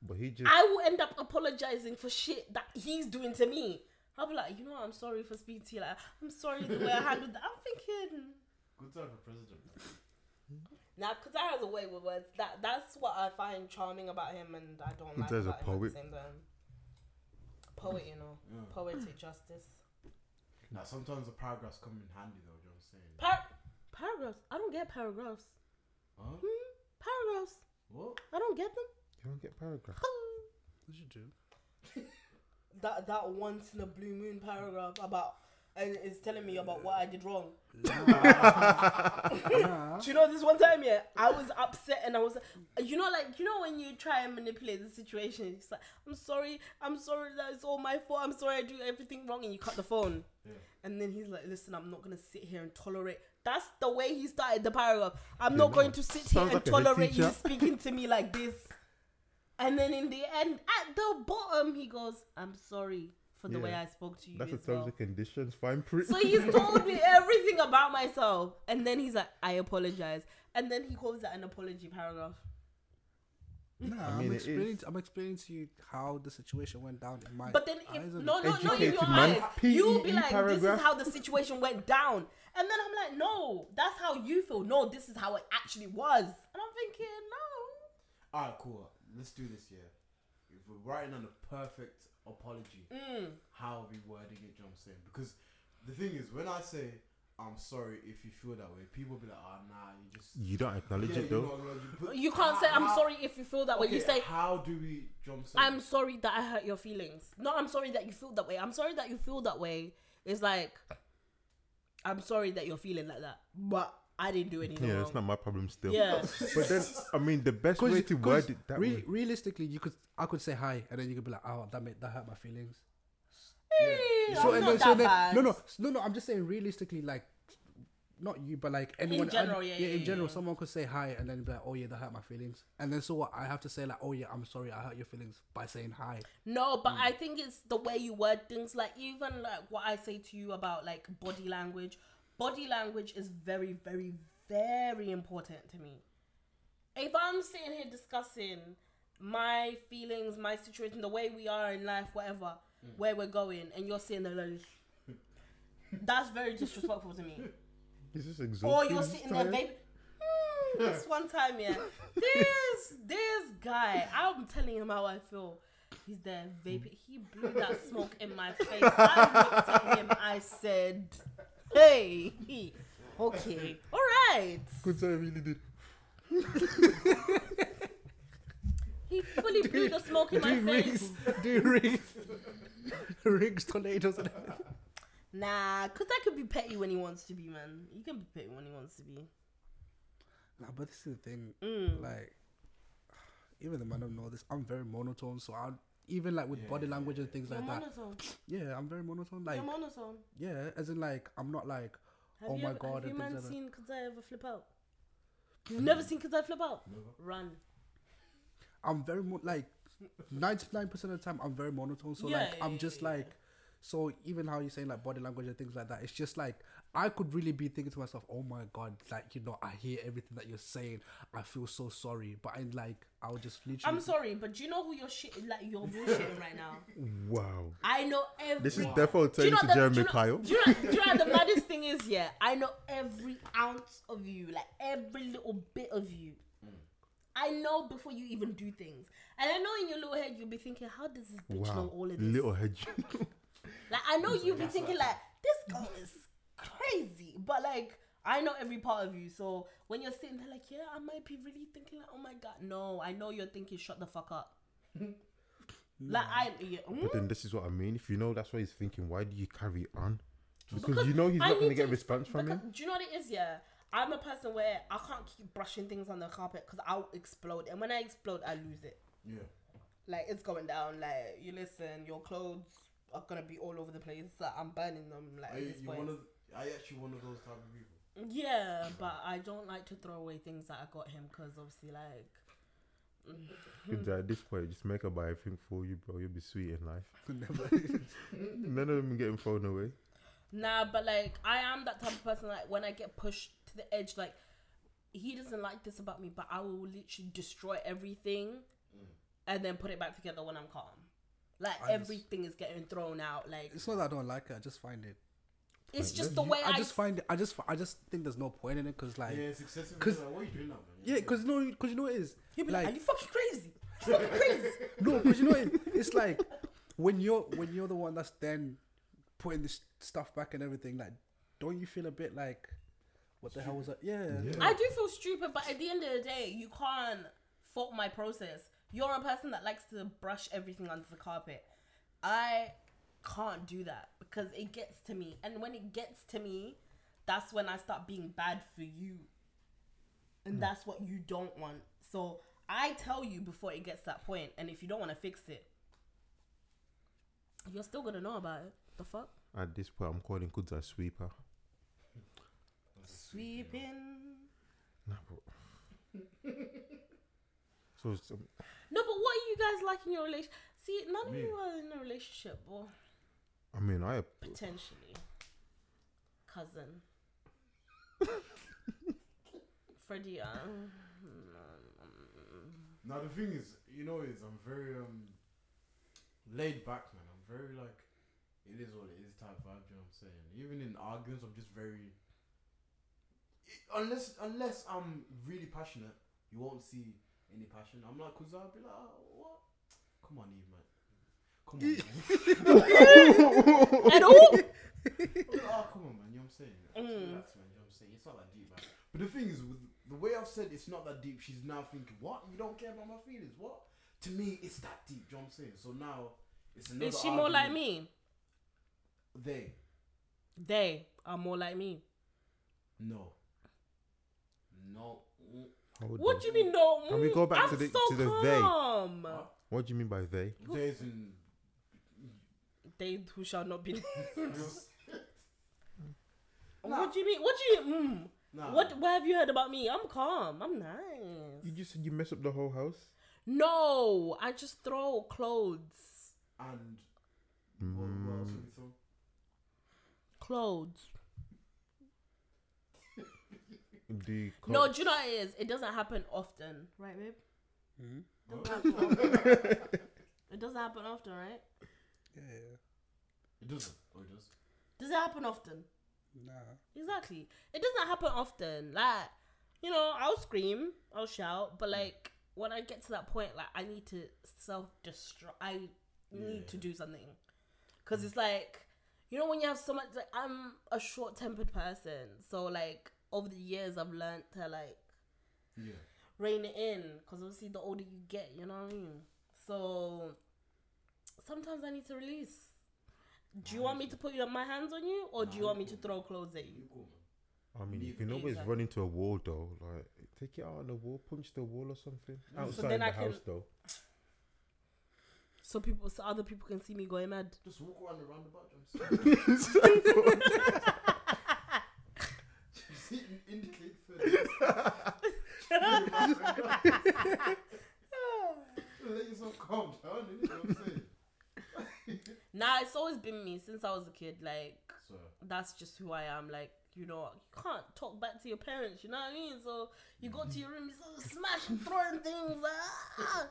But he just. I will end up apologizing for shit that he's doing to me. I'll be like, you know what? I'm sorry for speaking to you. Like, I'm sorry the way I handled that. I'm thinking. Good time for president. Now, because I has a way with words. That that's what I find charming about him, and I don't like There's a about him at poet. the same time. Poet, you know, Yeah. poetic justice. Now sometimes the paragraphs come in handy though. You know what I'm saying? Par- paragraphs. I don't get paragraphs. Huh? Hmm? Paragraphs. What? I don't get them. You don't get paragraphs. What did you do? [laughs] That that once in a blue moon paragraph about and it's telling me about what I did wrong. [laughs] Nah. Do you know this one time? Yeah, I was upset and I was, you know, like you know when you try and manipulate the situation, it's like I'm sorry, I'm sorry that it's all my fault. I'm sorry I do everything wrong, and you cut the phone. Yeah. And then he's like, "Listen, I'm not gonna sit here and tolerate." That's the way he started the paragraph. I'm Yeah, not no. going to sit here and like tolerate you speaking to me like this. And then in the end, at the bottom, he goes, "I'm sorry for the way I spoke to you That's the as terms well." and conditions. Fine print. So he's [laughs] told me everything about myself, and then he's like, "I apologize," and then he calls that an apology paragraph. Nah, I I mean, am explaining. is. I'm explaining to you how the situation went down in my But then, if, eyes. no, no, no, in your man. eyes, you'll be PEE like, "This is how the situation went down," and then I'm like, "No, that's how you feel. No, this is how it actually was." And I'm thinking, "No." Alright, cool. Let's do this. Yeah. If we're writing on a perfect apology, Mm. how are we wording it? You know what I'm saying? Because the thing is, when I say I'm sorry if you feel that way, people be like, "Ah, nah, you just." You don't acknowledge Yeah, it though. know, you, You can't say, "I'm how- sorry" if you feel that way. You say, how do we? You know I'm saying? I'm sorry that I hurt your feelings. No, I'm sorry that you feel that way. I'm sorry that you feel that way. It's like, I'm sorry that you're feeling like that, but I didn't do anything Yeah, wrong. it's not my problem still. Yeah. But then, I mean, the best way to word it that re- way. realistically, you could I could say hi, and then you could be like, "Oh, that made, that hurt my feelings." Hey, So I'm and not then, so then, bad. no, no, no, no. I'm just saying realistically, like not you, but like anyone general, and- yeah, yeah, in general, yeah. someone could say hi and then be like, oh yeah, that hurt my feelings, and then so what? I have to say like, oh yeah, I'm sorry, I hurt your feelings by saying hi. No, but hmm. I think it's the way you word things. Like even like what I say to you about like body language. Body language is very, very, very important to me. If I'm sitting here discussing my feelings, my situation, the way we are in life, whatever, where we're going, and you're sitting there like, that's very disrespectful to me. He's just Or you're he's sitting there, tired. baby. Hmm, this one time, yeah. This this guy, I'm telling him how I feel. He's there vaping. He blew that smoke in my face. I looked at him. I said, "Hey, [laughs] okay, all right." Good time, really did. He fully blew the smoke in my Do face. rings, do rings, rings, tornadoes, and everything. Nah, cause that could be petty when he wants to be, man. You can be petty when he wants to be. Nah, but this is the thing. Mm. Like, [sighs] even the man don't know this. I'm very monotone, so I even like with Yeah, body yeah, language and things You're like that. [sniffs] Yeah, I'm very monotone. Like, You're monotone. yeah, as in like I'm not like Have Oh you my ever, God, Have you and man things like seen Kudzai ever flip out? You've never seen Kudzai flip out? Never. Run. I'm very mo- like ninety nine percent of the time I'm very monotone. So Yeah, like yeah, I'm yeah, just yeah, like so even how you're saying like body language and things like that, it's just like I could really be thinking to myself, Oh my god, like you know, I hear everything that you're saying. I feel so sorry. But I like I'll just literally I'm sorry, but do you know who you're shit like you're bullshitting right now? [laughs] Wow. I know every This is Wow. definitely Do you turning know to the- Jeremy do you know- Kyle. Do you, know, do you know the [laughs] maddest thing is? Yeah, I know every ounce of you, like every little bit of you. I know before you even do things, and I know in your little head you'll be thinking, "How does this bitch know all of this?" Little hedge. [laughs] Like I know you'll be thinking like this girl is crazy, but like I know every part of you. So when you're sitting there like, yeah, I might be really thinking like, oh my god, no, I know you're thinking, shut the fuck up. [laughs] like I, yeah, but mm, then this is what I mean. If you know that's what he's thinking, why do you carry on? Because, Because you know he's I not going to get to- response from because- him. Do you know what it is? Yeah, I'm a person where I can't keep brushing things on the carpet because I'll explode, and when I explode, I lose it. Yeah. Like it's going down. Like you listen, your clothes are gonna be all over the place. Like I'm burning them. Like Are at you, this you point. One of? Are you actually one of those type of people? Yeah, but I don't like to throw away things that I got him because obviously, like, Good [laughs] at this point, just make her buy everything for you, bro. You'll be sweet in life. Never. [laughs] None of them getting thrown away. nah. But like, I am that type of person. Like, when I get pushed to the edge, like, he doesn't like this about me, but I will literally destroy everything mm. and then put it back together when I'm calm. Like I just- everything is getting thrown out. Like it's not that I don't like it. I just find it. It's just the way I I, just find it. I just I just think there's no point in it because like yeah, it's excessive. 'cause- Like, what are you doing now, man? yeah, because no, because you know what it is. He'll be like, like "Are you fucking crazy? You fucking crazy." [laughs] no, because you know it, it's like when you're when you're the one that's then putting this stuff back and everything. Like, don't you feel a bit like, what the hell was that? Yeah, Yeah. I do feel stupid, but at the end of the day, you can't fault my process. You're a person that likes to brush everything under the carpet. I can't do that because it gets to me. And when it gets to me, that's when I start being bad for you. And that's what you don't want. So I tell you before it gets to that point, and if you don't want to fix it, you're still gonna know about it. The fuck? At this point, I'm calling Kuds a sweeper. Sweeping. Nah, bro. [laughs] so, it's, um, No, but what are you guys like in your relationship? See, none of Me. you are in a relationship, or I mean, I potentially cousin. [laughs] Freddie, uh, Now the thing is, you know, is I'm very um laid back, man. I'm very like, it is what it is type vibe. You know what I'm saying? Even in arguments, I'm just very. Unless unless I'm really passionate, you won't see any passion. I'm like, cause I'll be like, oh, what? Come on, Eve, man. Come on. Man. [laughs] and oh, oh, come on, man. You know what I'm saying? Mm. Relax, man. You know what I'm saying? It's not that deep, man. But the thing is, with the way I've said it's not that deep, she's now thinking, what? You don't care about my feelings? What? To me, it's that deep. Do you know what I'm saying? So now, it's another. is she more like me? They. They are more like me. No. No. Mm. What do you mean no? Can we Mm, go back I'm to the- so to the they? calm. Huh? What do you mean by they? There's in. They who shall not be. Nah. [laughs] What do you mean? What do you mm? Nah. What what have you heard about me? I'm calm. I'm nice. You just said you mess up the whole house. No, I just throw clothes. And what, what else have you thrown? Clothes. Do you No, do you know what it is? It doesn't happen often, right, babe? Mhm. Doesn't [laughs] happen often. it doesn't happen often, right? Yeah, yeah. It doesn't. Oh, it does. Does it happen often? Nah. Exactly. It doesn't happen often. Like, you know, I'll scream, I'll shout, but mm. like when I get to that point, like I need to self destruct. I need to do something because mm. it's like, you know, when you have so much. Like, I'm a short tempered person, so like over the years, I've learned to like Yeah. rein it in because obviously the older you get, you know what I mean. So sometimes I need to release. Do you want me to put your, my hands on you, or do you want me to throw clothes at you? You cool, man. I mean, you can always Exactly. run into a wall though. Like, take it out on the wall, punch the wall or something. So Outside then the I can- house though. So people, so other people can see me going mad. Just walk around the roundabout. I'm saying. Just in- [laughs] [laughs] indicate further. [laughs] Let yourself calm down. You know what I'm saying? Nah, it's always been me since I was a kid. Like So, that's just who I am. Like you know, you can't talk back to your parents. You know what I mean? So you go to your room, you start smashing, throwing things. Ah!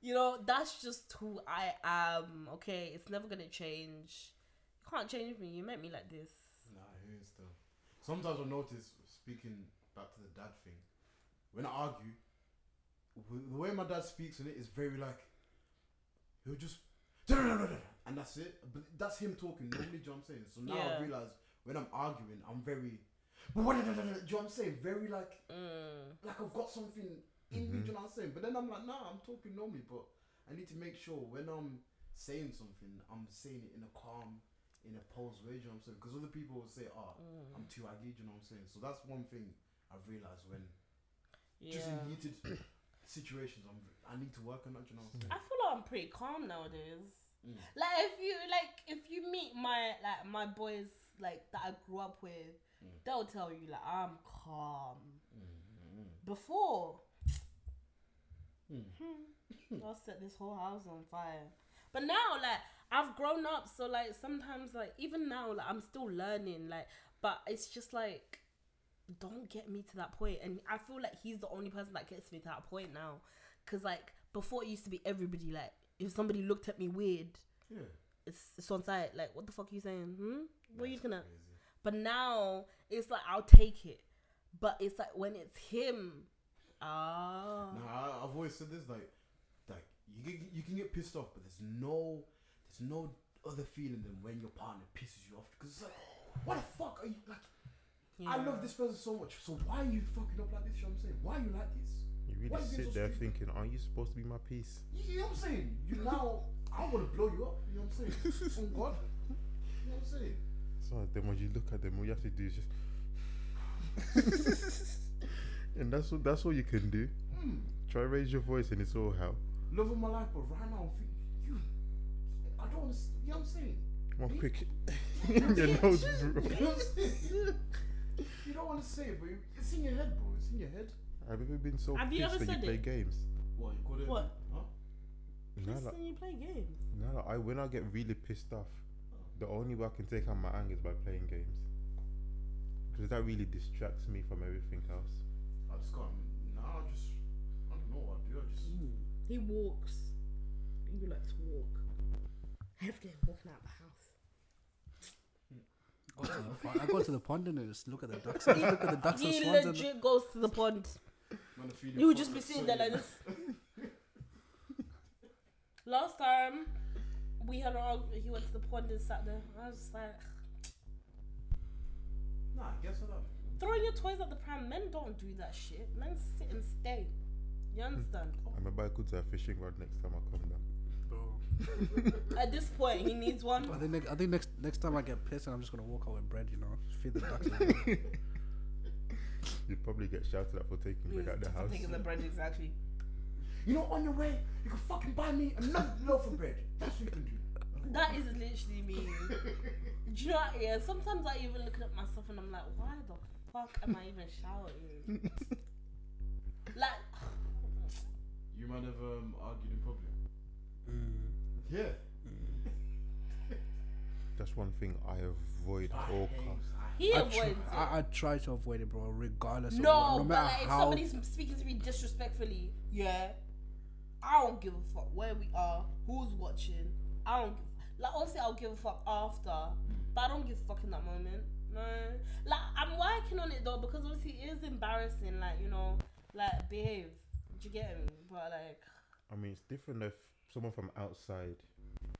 You know, that's just who I am. Okay, it's never gonna change. You can't change me. You met me like this. nah, is still. Sometimes I notice, speaking back to the dad thing, when I argue, the way my dad speaks in it is very like, he'll just, and that's it. But that's him talking normally, do you know what I'm saying? So now Yeah. I realize when I'm arguing, I'm very, but what, do you know what I'm saying? Very like, Mm. like I've got something in me, do you know what I'm saying? But then I'm like, nah, I'm talking normally, but I need to make sure when I'm saying something, I'm saying it in a calm, in a posed way, do you know what I'm saying? Because other people will say, ah, Mm. I'm too aggy, do you know what I'm saying? So that's one thing I've realized when Yeah. just in heated [coughs] situations, I'm, I need to work on that, do you know what I'm saying? I feel like I'm pretty calm nowadays. Mm. Like if you like if you meet my like my boys like that I grew up with, Mm. they'll tell you like I'm calm. Mm, Before mm, mm. I'll set this whole house on fire. But now like I've grown up, so like sometimes like even now like I'm still learning like, but it's just like don't get me to that point and i feel like he's the only person that gets me to that point now because like before it used to be everybody like if somebody looked at me weird Yeah. it's, it's on site. Like, what the fuck are you saying? Hmm? What are you gonna? crazy. But now it's like I'll take it. But it's like when it's him. Ah. No, I, I've always said this like, like you can, you can get pissed off, but there's no there's no other feeling than when your partner pisses you off because it's like, what the fuck are you like? I love this person so much, so why are you fucking up like this? You know what I'm saying? Why are you like this? You really you sit there thinking, aren't you supposed to be my piece? You know what I'm saying? You now, I want to blow you up. You know what I'm saying? [laughs] On God. You know what I'm saying? So then when you look at them, all you have to do is just. [laughs] and that's all, that's all you can do. Mm. Try raise your voice and it's all hell. Love of my life, but right now I'm thinking, you, I don't want to, you know what I'm saying? One quick [laughs] your nose, bro. You know what I'm saying? You don't want to say it, but it's in your head, bro. It's in your head. Have you ever been so Have you pissed ever that you said play it? games? What, you call it? What? Huh? No, like, Listen, you play games. no, like, I when I get really pissed off, oh. the only way I can take out my anger is by playing games. Because that really distracts me from everything else. I just got, nah, I just, I don't know what I do. I just, mm. He walks. You like to walk. Every day walking out the house. Go to the pond. I go to the pond and just look at the ducks. [laughs] look at the ducks and He swans. And legit goes to the pond. Man, You would just be sitting there like this. [laughs] Last time we had an argument, he went to the pond and sat there. I was just like, Nah, guess what? I'm- throwing your toys at the pram. Men don't do that shit. Men sit and stay. You hmm. understand? I remember I go to a fishing rod next time I come down. [laughs] At this point, he needs one. I think, next, I think next next time I get pissed, I'm just gonna walk out with bread. You know, feed the ducks. [laughs] You'd probably get shouted at for taking bread out the For house. taking the bread exactly. You know, on your way, you can fucking buy me another [laughs] loaf of bread. That's what you can do. That is literally me. Do you know what? Yeah, sometimes I even look at myself and I'm like, why the fuck am I even shouting? [laughs] like, You might have um, argued in public. Mm. Yeah. That's one thing I avoid at all costs. I he I, avoids tr- it. I, I try to avoid it, bro, regardless of what. No, No but matter like if how. somebody's speaking to me disrespectfully, yeah, I don't give a fuck where we are, who's watching. I don't give. Like obviously I'll give a fuck after, but I don't give a fuck in that moment. No, like I'm working on it though because obviously it is embarrassing. Like you know, like behave. Do you get me? But like, I mean, it's different if someone from outside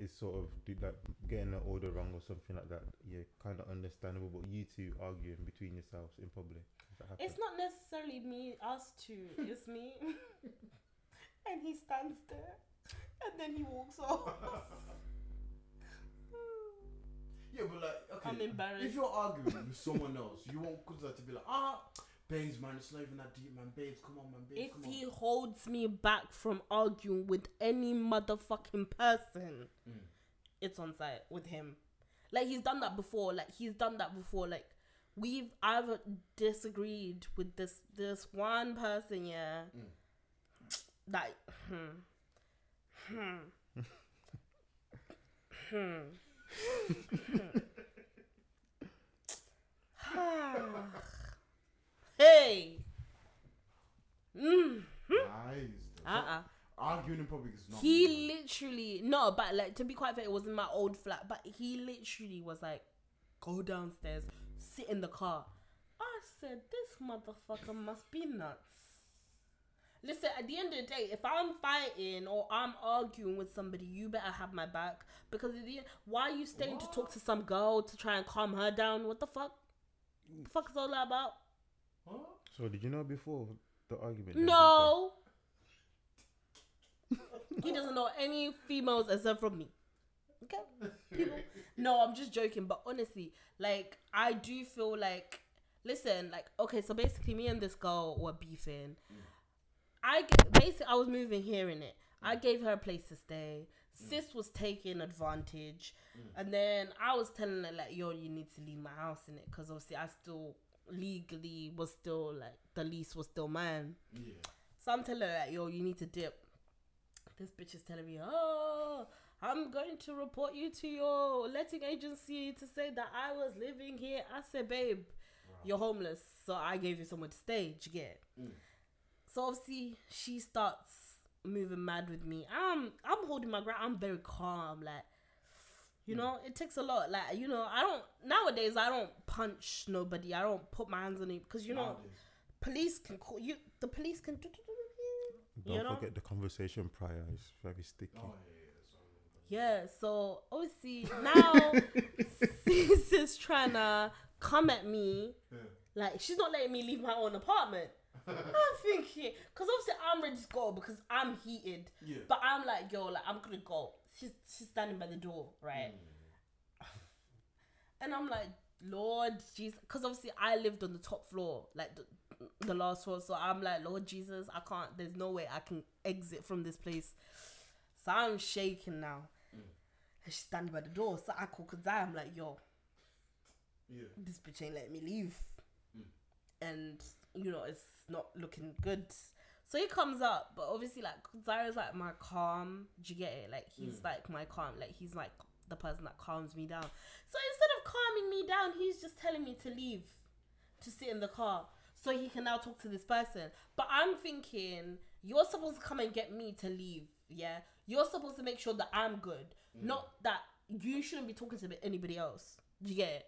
is sort of do like getting the order wrong or something like that. Yeah, kind of understandable. But you two arguing between yourselves in public, does that happen? it's not necessarily me, us two. It's me, [laughs] and he stands there, and then he walks off. [laughs] Yeah, but like, okay. I'm embarrassed. If you're arguing with someone else, you won't consider to be like, ah, babes, man, it's not even that deep, man. Babes, come on, man. Babes, if he holds me back from arguing with any motherfucking person, Mm. it's on site with him. Like he's done that before. Like he's done that before. Like we've I've disagreed with this this one person, yeah. Mm. That hmm. Hmm. hmm. [laughs] [sighs] [sighs] [laughs] hey. Mm. Nice. Uh-uh. Arguing in public is not. He me, literally no, but like to be quite fair, it was in my old flat. But he literally was like, "Go downstairs, sit in the car." I said, "This motherfucker must be nuts." Listen, at the end of the day, if I'm fighting or I'm arguing with somebody, you better have my back because at the end, why are you staying to talk to some girl to try and calm her down? What the fuck? The fuck is all that about? Huh? So did you know before the argument? No. he doesn't know any females except from me. Okay. People. No, I'm just joking. But honestly, like I do feel like, listen, like okay, so basically, me and this girl were beefing. I basically I was moving here in it. I gave her a place to stay. Sis was taking advantage, mm. and then I was telling her like, "Yo, you need to leave my house in it," because obviously I still legally was still like the lease was still mine. Yeah. So I'm telling her, like, yo, you need to dip. This bitch is telling me, oh, I'm going to report you to your letting agency to say that I was living here. I said, babe, you're homeless, so I gave you somewhere to stay. Do you get? Mm. So obviously she starts moving mad with me. I'm I'm holding my ground. I'm very calm. Like, you know, it takes a lot. Like, you know, I don't nowadays. I don't punch nobody. I don't put my hands on it because you know Nowadays. police can call you. The police can. do- do- do- do- Don't you know? forget the conversation prior is very sticky. Oh, yeah, yeah, that's what Yeah. So obviously now [laughs] sis is trying to come at me. Yeah. Like she's not letting me leave my own apartment. [laughs] I'm thinking, because obviously I'm ready to go because I'm heated. Yeah. But I'm like, yo, like I'm gonna go. She's she's standing by the door, right? Mm. [sighs] And I'm like, Lord Jesus, because obviously I lived on the top floor, like the, the last floor. So I'm like, Lord Jesus, I can't. There's no way I can exit from this place. So I'm shaking now. Mm. And she's standing by the door. So I call Kudzai. I'm like, yo, Yeah. this bitch ain't letting me leave. Mm. And, you know, it's not looking good. So he comes up, but obviously, like, Zaira's like my calm. Do you get it? Like, he's Mm. like my calm. Like, he's like the person that calms me down. So instead of calming me down, he's just telling me to leave, to sit in the car, so he can now talk to this person. But I'm thinking, you're supposed to come and get me to leave, yeah? You're supposed to make sure that I'm good, not that you shouldn't be talking to anybody else. Do you get it?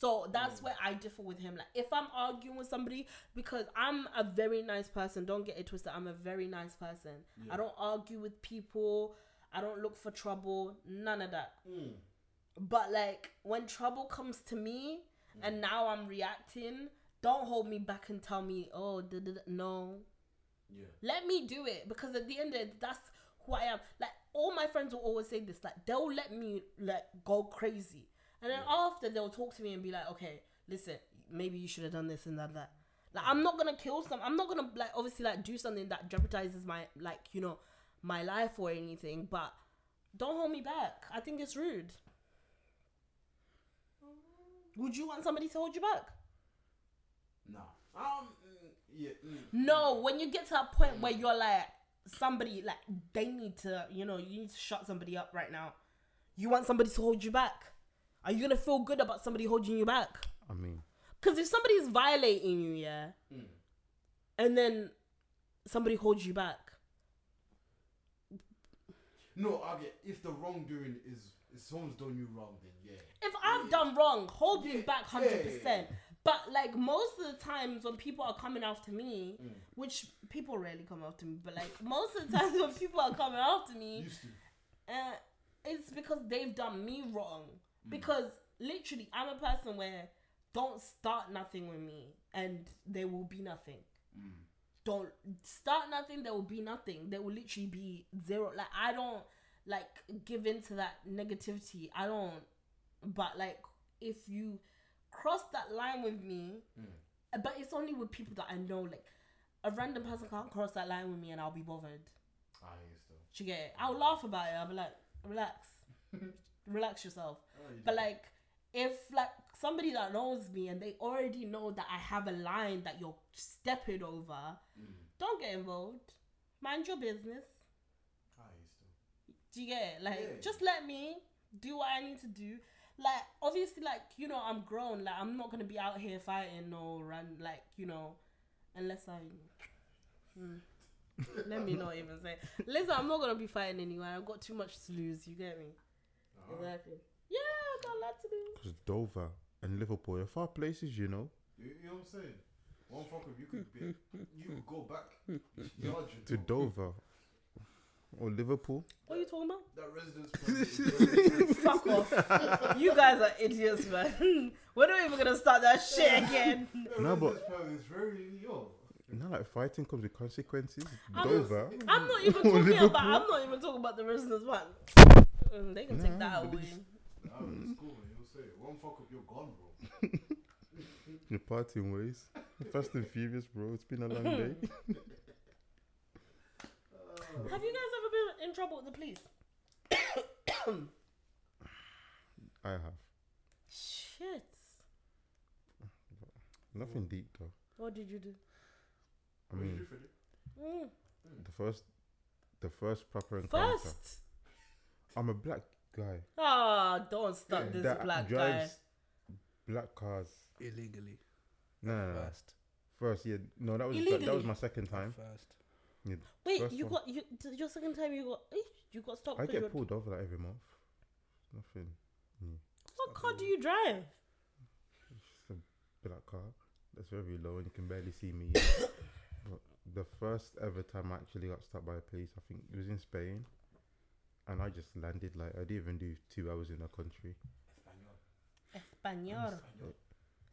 So that's Mm. where I differ with him. Like, if I'm arguing with somebody, because I'm a very nice person, don't get it twisted. I'm a very nice person. Yeah. I don't argue with people. I don't look for trouble. None of that. Mm. But like when trouble comes to me and now I'm reacting, don't hold me back and tell me, oh, da, da, da. no. Yeah. Let me do it because at the end of it, that's who I am. Like all my friends will always say this, like they'll let me like go crazy, and then after they'll talk to me and be like, okay, listen, maybe you should have done this and that that. Like I'm not gonna kill some. I'm not gonna like obviously like do something that jeopardizes my like you know my life or anything, but Don't hold me back. I think it's rude. Would you want somebody to hold you back? Nah. Um. mm, Yeah. mm, No, when you get to a point where you're like somebody like they need to, you know, you need to shut somebody up right now. You want somebody to hold you back. Are you gonna feel good about somebody holding you back? I mean, Because if somebody's violating you, yeah, Mm. and then somebody holds you back, No, I get if the wrongdoing is if someone's done you wrong, then yeah. if I've done wrong, hold me Yeah, back yeah, hundred yeah, percent. But like most of the times when people are coming after me, Mm. which people rarely come after me, but like most of the times when people are coming after me, Used to. uh, it's because they've done me wrong. Mm. Because literally, I'm a person where don't start nothing with me and there will be nothing. Mm. Don't start nothing, there will be nothing. There will literally be zero. Like, I don't like give into that negativity. I don't. But like, if you cross that line with me, Mm. but it's only with people that I know. Like, a random person can't cross that line with me and I'll be bothered. I used to. Do you get it? I'll laugh about it. I'll be like, relax, [laughs] relax yourself. Oh, you But like, if like somebody that knows me and they already know that I have a line that you're stepping over, Mm. don't get involved. Mind your business. I used to. Do you get it? Like, Yeah. just let me do what I need to do. Like, obviously, like you know, I'm grown. Like, I'm not gonna be out here fighting or run. Like, you know, unless I. Hmm. Let me not even say. Listen, I'm not gonna be fighting anyone. I've got too much to lose. You get me? Exactly. Yeah, I got a lot to do. because Dover and Liverpool are far places, you know. You, you know what I'm saying? One fuck up, you could be, you could go back. [laughs] To. Dover or Liverpool. What are you talking about? That residence permit is very Fuck off. You guys are idiots, man. [laughs] We're not even gonna start that shit again. [laughs] That No, but- residence permit is very yo. No, like fighting comes with consequences. I'm- Dover. I'm not even talking about. I'm not even talking about the residence one. Mm, they can take that away. it's- Nah, it's cool, man. You'll say one fuck up, you're gone, bro. [laughs] Your parting ways. Fast and Furious, bro. It's been a long day. [laughs] Have you guys ever been in trouble with the police? [coughs] I have. Shit. Nothing deep though. What did you do? I What did mean, you do? Mm. the first, the first proper encounter. First. I'm a black guy. Ah, don't stop this that black guy. drives black cars. illegally. No, no, no. First. First, yeah, no, that was that, Illegally? was my second time. First. Wait, First you one. got you th- your second time you got eh, you got stopped. I 'cause you get pulled over like every month. Nothing. What car do you drive? It's a black car that's very low and you can barely see me. [coughs] but the first ever time I actually got stopped by the police, I think it was in Spain, and I just landed like I didn't even do two hours in the country. Español.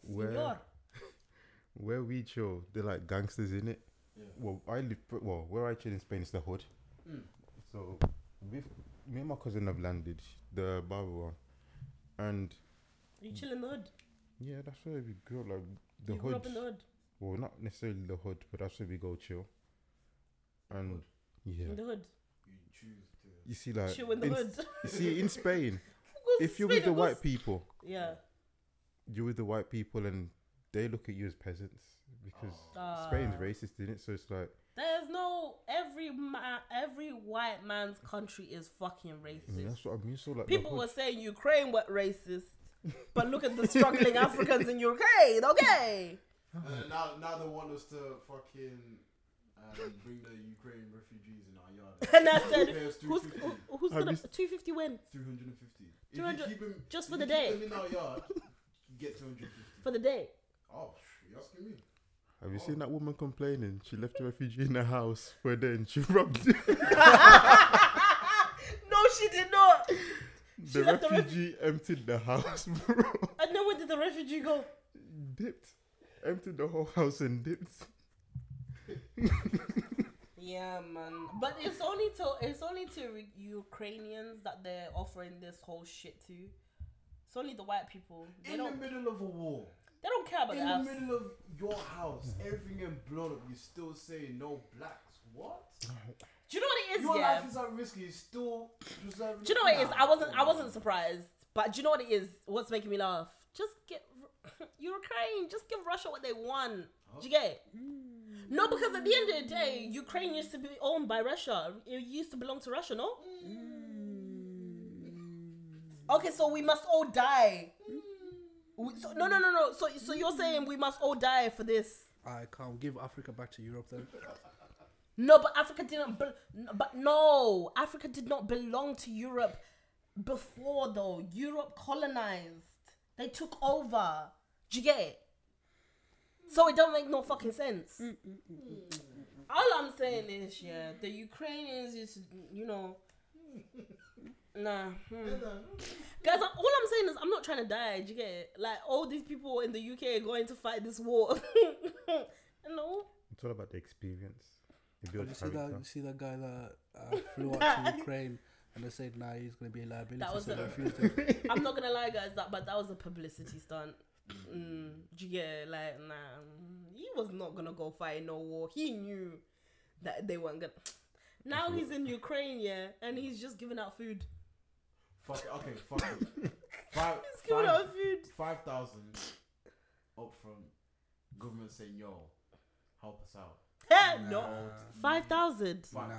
Where Señor. [laughs] where we chill, they're like gangsters in it. Yeah. Well, I live well where I chill in Spain is the hood. Mm. So with me and my cousin have landed the barber one, and You chill in the hood. yeah, that's where we grew up. Like the you grew hood. up in the hood. Well, not necessarily the hood, but that's where we go chill. And Hood. yeah, In the hood. You choose to. You see, like chill in the in- hood. you see in Spain, [laughs] if you're with the white people, Yeah. you're with the white people, and they look at you as peasants because Spain's Ah. racist, isn't it? So it's like There's no every ma- every white man's country is fucking I racist. mean, that's what I mean. So like the People hood- were saying Ukraine were racist, but look at the struggling [laughs] Africans in Ukraine. Okay. Uh, now, now they want us to fucking um, bring the Ukraine refugees in our yard. [laughs] And I said, Who's 250, who- who's Have gonna you s- two fifty win 350. If 200 you keep them, just if for you the keep day. in our yard, you get 250. for the day? Oh, sh- you asking me? Have you seen that woman complaining? She left a refugee in the house for a day and she [laughs] robbed [laughs] no, she did not. the left the ref- refugee emptied the house, bro. And then where did the refugee go? Dipped, emptied the whole house and dipped. Yeah, man. But it's only to it's only to re- Ukrainians that they're offering this whole shit to. It's only the white people. They In the don't middle of a war, they don't care about in us. the middle of your house, everything in blood up, you still say no blacks. What? Do you know what it is? Your yeah. life is at risk. You still preserving. Do you know what it is? Nah, I wasn't. I wasn't surprised. But do you know what it is? What's making me laugh? Just get [laughs] Ukraine. Just give Russia what they want. Do you get it? No, because at the end of the day, Ukraine used to be owned by Russia. It used to belong to Russia, no? Mm. Okay, so we must all die. We- so, no, no, no, no. So, so you're saying we must all die for this? I can't give Africa back to Europe then. No, but Africa didn't. Be- but no, Africa did not belong to Europe before, though. Europe colonized. They took over. Do you get it? So it don't make no fucking sense. Mm, mm, mm, all I'm saying is, yeah, the Ukrainians is, you know, nah. hmm. Guys, all I'm saying is, I'm not trying to die. Do you get it? Like all these people in the UK are going to fight this war. [laughs] no. It's all about the experience. You Did you see that? You see that guy that uh, flew out to [laughs] Ukraine and they said, "Nah, he's gonna be a liability." That was so a- they refused [laughs] it. I'm not gonna lie, guys, that but that was a publicity stunt. Mm, do you get it? like nah? mm, He was not gonna go fight no war. He knew that they weren't gonna. [sniffs] Now he's in Ukraine, yeah, and he's just giving out food. Fuck it. Okay. Fuck it. [laughs] Five. He's giving five- out food. Five thousand up from government saying, "Yo, help us out." Hell Nah. no, five thousand. Five Nah.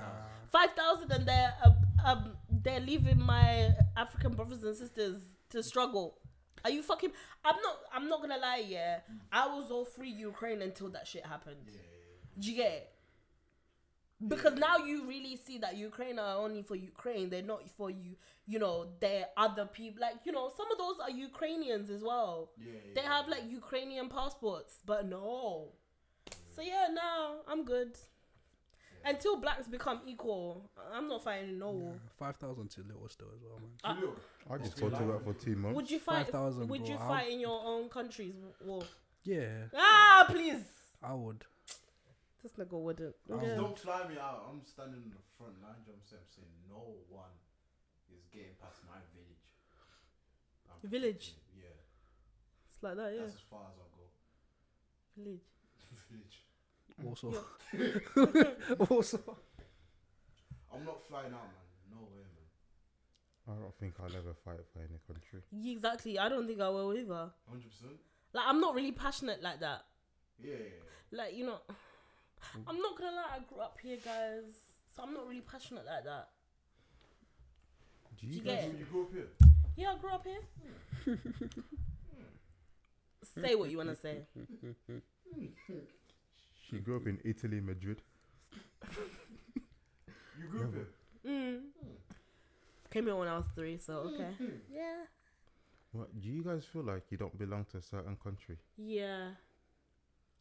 Five thousand, and they're uh, um they're leaving my African brothers and sisters to struggle. Are you fucking? I'm not. I'm not gonna lie. Yeah, I was all free Ukraine until that shit happened. Yeah. Do you get it? Because now you really see that Ukraine are only for Ukraine. They're not for you. You know, they're other people. Like you know, some of those are Ukrainians as well. Yeah. yeah. They have like Ukrainian passports, but no. So yeah, no, I'm good. Until blacks become equal, I'm not fighting no war. Five thousand too little still as well, man. Uh, I just Okay, fought to like- work for two months. Would you fight? 5,000, Would bro. you I'll- fight in your own country's war? Yeah, Ah, please. I would. This nigga wouldn't. Yeah. Don't fly me out. I'm standing in the front line. I'm saying, I'm saying no one is getting past my village. I'm Village? Yeah. It's like that, yeah. That's as far as I'll go. Village. [laughs] village. Also, Yeah. also, I'm not flying out, man. No way, man. I don't think I'll ever fight for any country. Yeah, Exactly. I don't think I will either. Hundred percent. Like I'm not really passionate like that. Yeah. yeah, yeah. Like you know, [sighs] I'm not gonna lie. I grew up here, guys, so I'm not really passionate like that. Do You you get guys? it? You grew up here. Yeah, I grew up here. Hmm. say what you wanna say. Hmm. Hmm. She grew up in Italy, Madrid. You grew up here. Mm. Hmm. Came here when I was three, so okay. Hmm. Yeah. What? Do you guys feel like you don't belong to a certain country? Yeah.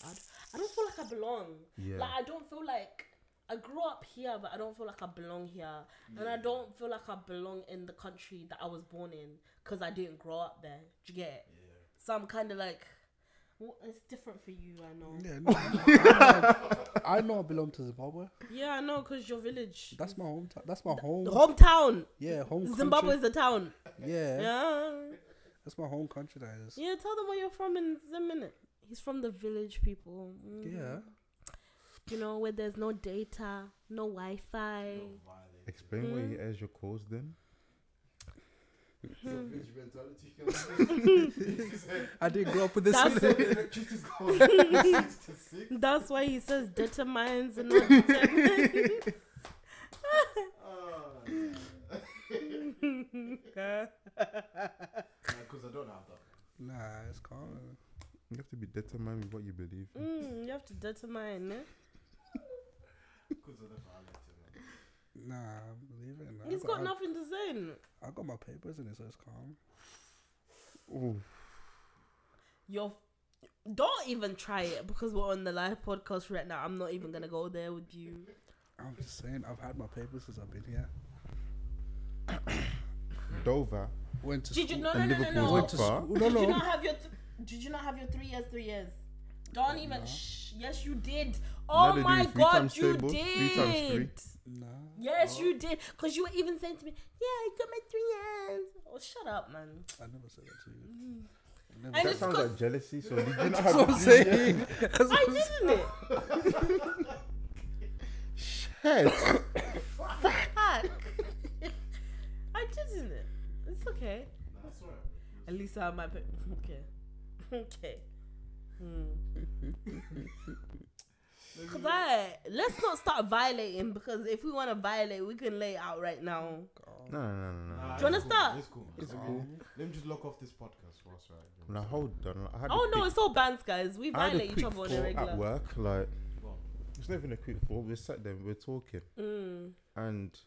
I, d- I don't feel like I belong. Yeah. Like I don't feel like I grew up here, but I don't feel like I belong here, and I hmm. don't feel like I belong in the country that I was born in because I didn't grow up there. Do you get it? Yeah. So I'm kind of like, well, it's different for you. I know. yeah, no, [laughs] I, know, I know I belong to Zimbabwe. Yeah, I know because your village. That's my hometown. That's my home. the hometown. yeah, home. Zimbabwe is Country. the town. Yeah, Yeah. that's my home country. That is. Yeah. Tell them where you're from in a minute. He's from the village, people. Mm. Yeah. You know where there's no data, no Wi-Fi. No. Explain why Mm. you airs your calls then. Some village mentality. [laughs] [laughs] I didn't grow up with this. That's- The electricity's gone six to six. That's why he says determines and not determines. Oh, Because I don't have that. nah, it's calm. You have to be determined with what you believe. mm, you have to determine. Eh? [laughs] Because of the violence, man. Nah, believe it. Nah. He's I got I- nothing to say. I got my papers in it, so it's calm. Ooh. You're. Don't even try it because we're on the live podcast right now. I'm not even gonna go there with you. I'm just saying, I've had my papers since I've been here. Dover. Went to Did you school. no no And no no Liverpool no? Went to school. No, Did you no. not have your? Th- did you not have your three years? Three years. Don't even. Nah. Sh- yes, you did. Oh nah, my god, you table, did. Nah. Yes, oh. you did. Cause you were even saying to me, "Yeah, I got my three hands." Oh, shut up, man. I never said that to you. Mm. That sounds like jealousy. So did you [laughs] not have what I'm saying? That's I didn't it. Shit. Fuck. I didn't it. It's okay. At least I might. Be- okay. [laughs] Okay. Hmm. [laughs] Cause I let's not start violating because if we want to violate, we can lay it out right now. No, no, no, no, no. Nah, Do you wanna it's cool, start? It's cool. It's Let me- cool. Let me just lock off this podcast for us, right? Now hold on. I had a Oh no, quick- it's all bands, guys. We I had a violate each quick other on a thought regular. at work. Like Go it's not even a quick thought. We sat there, we are talking, Mm. and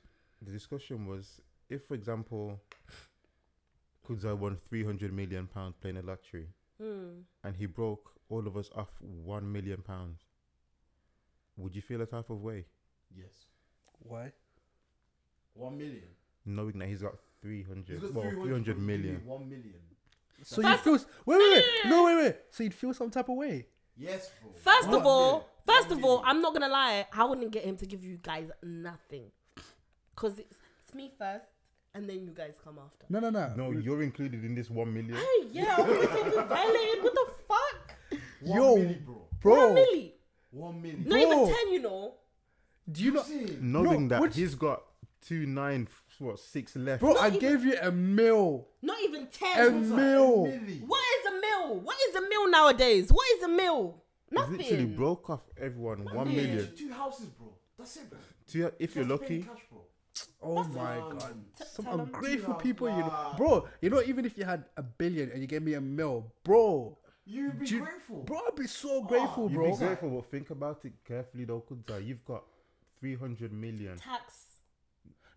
the discussion was if, for example, Kudzai won three hundred million pounds playing a lottery, Mm. and he broke all of us off one million pounds. Would you feel a type of way, Yes. Why? One million. knowing that he's got three He's hundred, got well, 300, three hundred but you give me million? One million. So you feel? Wait, wait, wait. No, wait, wait. So you'd feel some type of way. Yes, bro. First One of all, million. first of all. I'm not gonna lie. I wouldn't get him to give you guys nothing, cause it's, it's me first, and then you guys come after. No, no, no. No, you're included in this one million. Hey, yeah, I'm gonna say we violated. What the fuck? One Yo, milli, bro. bro. One milli. One million. Not even ten, you know. Do you I'm not, saying, Knowing No, that which- he's got two nine, what six left. bro? I even- gave you a mil. Not even ten. A mil. milli. What is a mill? What is a mill nowadays? What is a mill? He's Nothing. literally broke off everyone one Yeah, million. Two houses, bro. That's it, bro. Two, if you're Just pay lucky, Cash, bro. Oh That's my um, god. T- Some tell 'em. ungrateful people, you know, nah. bro. You know, even if you had a billion and you gave me a mil, bro, You'd be you- grateful. bro, I'd be so grateful, you'd you'd bro. be grateful. But think about it carefully, though, Kudzai. You've got three hundred million. Tax.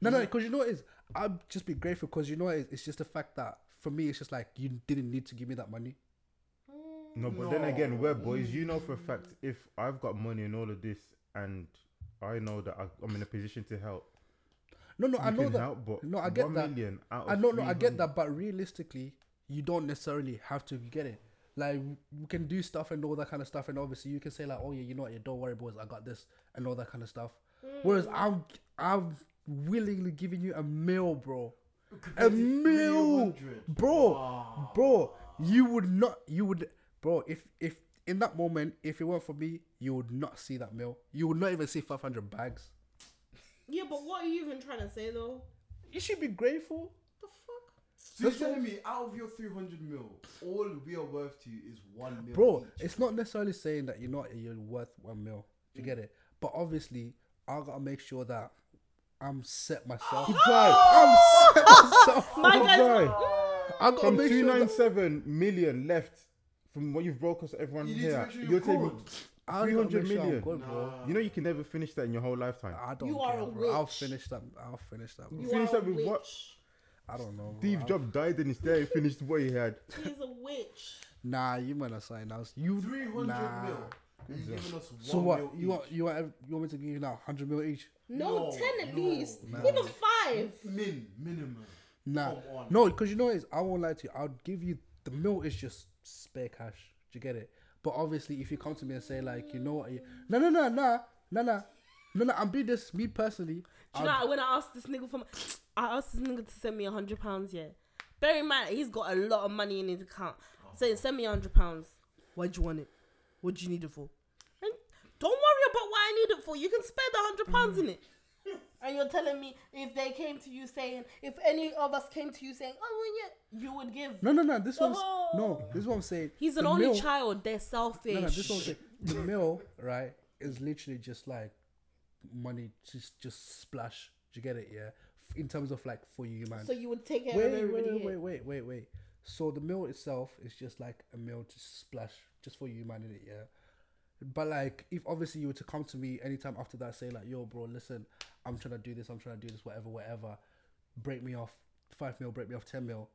No, no, because you know what it is. I'd just be grateful because you know what it is. It's just the fact that for me, it's just like you didn't need to give me that money. No, but then again, we're boys. You know Mm. for a fact if I've got money and all of this, and I know that I, I'm in a position to help. No, no, you I know can that. help, but no, I get one that. million out of I know, no, I get that. But realistically, you don't necessarily have to get it. Like we can do stuff and all that kind of stuff, and obviously you can say like, oh yeah, you know what, yeah, don't worry, boys, I got this and all that kind of stuff. Mm. Whereas I'm, I'm willingly giving you a meal, bro. A Compared meal, bro, Wow. bro. You would not, you would, bro. If if in that moment, if it weren't for me, you would not see that meal. You would not even see five hundred bags. Yeah, but what are you even trying to say though? You should be grateful. The fuck? So you're telling me out of your 300 mil, all we are worth to you is one mil. bro each. it's not necessarily saying that you're not you're worth one mil you Mm. get it but obviously i gotta make sure that i'm set myself Kudzai, [laughs] i'm set myself [laughs] My up. guys. Kudzai, i gotta from make two sure nine that seven million left from what you've broke us everyone You here. sure you're you're telling me good. I gotta 300 make sure I'm bro. Nah. you know you can never finish that in your whole lifetime. I don't You care, are a bro. I'll finish that. I'll finish that. You Finish are that a with witch. what? I don't know. Steve I'll- Jobs died and instead he finished what he had. [laughs] He's a witch. Nah, you might have something else. You 300 nah. mil. And you're giving us So one what? mil You want you want you want me to give you now hundred mil each? No, No, ten at no, least. nah. Even five. Min, minimum. Nah, Come on. no, because you know what it is I won't lie to you. I'll give you the mil is just spare cash. Do you get it? But obviously, if you come to me and say like, you know what, you, no, no, no, no, no, no, no, no, I'm being this. Me personally, Do you know when I asked this nigga for, my, [sniffs] I asked this nigga to send me a hundred pounds. Yeah, bear in mind he's got a lot of money in his account. Saying send me a hundred pounds. Why do you want it? What do you need it for? And don't worry about what I need it for. You can spare the hundred pounds in it. [laughs] And you're telling me if they came to you saying, if any of us came to you saying, oh well, yeah, you would give. no, no, no. This one's Oh. no. This is what I'm saying. He's an The only child. They're selfish. No, no, this is saying. The mill, right, is literally just like money, just just splash. Do you get it? Yeah. In terms of like for you, man. so you would take it. wait, of wait, everybody. wait, wait, wait, wait, wait. So the mill itself is just like a mill to splash, just for you, man, in it, yeah. But like, if obviously you were to come to me anytime after that, say like, "Yo, bro, listen, I'm trying to do this, I'm trying to do this, whatever, whatever," break me off five mil, break me off ten mil,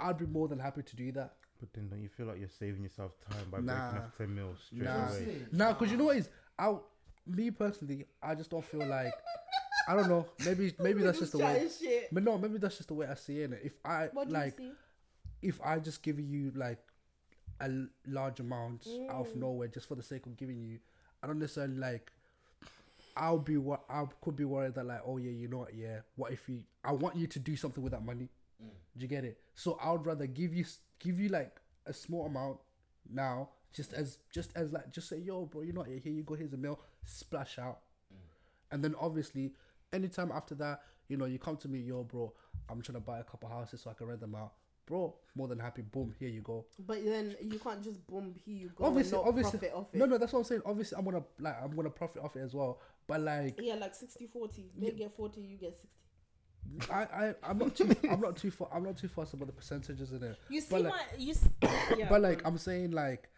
I'd be more than happy to do that. But then don't you feel like you're saving yourself time by Nah. breaking off 10 mils straight Nah, away? nah, because you know what is, I, me personally, I just don't feel like, I don't know, maybe maybe that's just the way. Chatting shit. But no, maybe that's just the way I see it. If I What like, if I just give you like a large amount out of Mm. nowhere just for the sake of giving you, I don't necessarily like. I'll be what I could be worried that like, oh yeah, you know what, yeah. What if you? I want you to do something with that money. Mm. Do you get it? So I would rather give you give you like a small amount now, just as just as like just say, yo, bro, you know what, yeah, here you go, here's a meal, splash out, Mm. and then obviously, anytime after that, You know, you come to me, yo, bro, I'm trying to buy a couple houses so I can rent them out. Bro, more than happy. Boom, here you go. But then you can't just boom here you go Obviously, obviously, profit off it. no, no, that's what I'm saying. Obviously, I'm gonna like, I'm gonna profit off it as well. But like, Yeah, like 60 40. They get 40, you get 60. I, I, I'm not too, I'm not too, fu- I'm not too fussed about the percentages in it. You see But like- my you [coughs] yeah, but like, I'm saying like,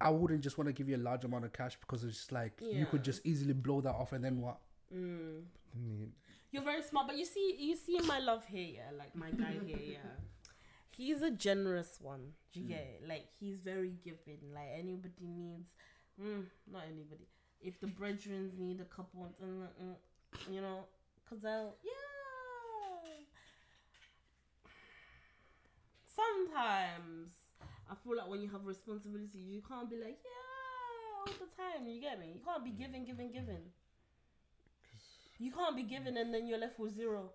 I wouldn't just want to give you a large amount of cash because it's just like you could just easily blow that off and then what? mm. Mm, You're very smart, but you see, you see my love here, yeah. Like my guy here, yeah. He's a generous one. Do you get it? Like he's very giving. Like anybody needs, mm, not anybody. If the brethren need a couple, mm, mm, you know, cause I'll yeah. Sometimes I feel like when you have responsibility, you can't be like yeah all the time. You get me? You can't be giving, giving, giving. You can't be giving and then you're left with zero.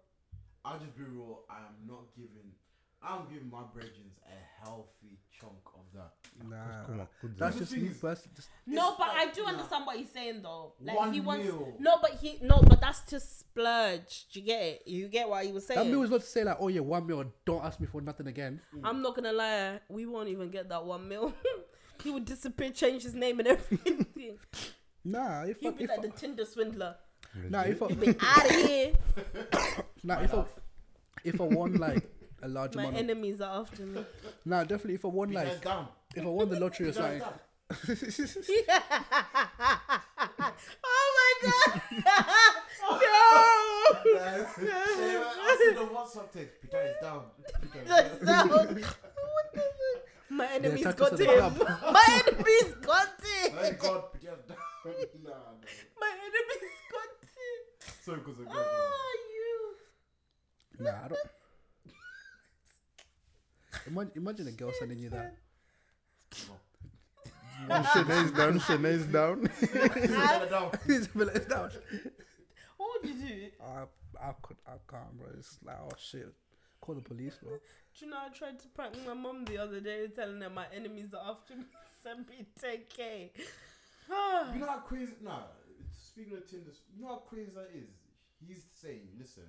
I'll just be real. I am not giving. I'm giving my brethren a healthy chunk of that. Nah, come on, good that's just me is- personally. Just No, It's but I do nah. understand what he's saying though. Like One he wants meal. no, but he no, but that's to splurge. Do you get it? You get what he was saying? that meal is not to say like, oh yeah, one meal, don't ask me for nothing again. Mm. I'm not gonna lie, we won't even get that one mil. [laughs] he would disappear, change his name and [laughs] everything. Nah, if I, He'd be if like I, the Tinder swindler. nah, if I, Be out of here. [coughs] nah, if I, if I won like a large My amount, of, enemies are after me. nah, definitely if I won You guys like, down. If I won the lottery or You something. oh my god! [laughs] Yeah, I see the WhatsApp text. Peter is down. Peter is down. down. What the fuck? My enemies attacked got us him. club. [laughs] My enemies got him. Thank God, Peter is down. [laughs] nah, no. My enemies got him. So because of God. Oh, you. Nah, I don't. Imagine, imagine a girl sending you that. Shanae's down, Shanae's down. [laughs] Peter down. It's like, it's down. What would you do? I, I could, I can't, bro. It's like, oh shit, call the police, bro. Do you know I tried to prank my mom the other day, telling her my enemies are after me. [laughs] Send me 10k. [sighs] You know how crazy? Nah. Speaking of Tinder, you know how crazy that is. He's saying, "Listen,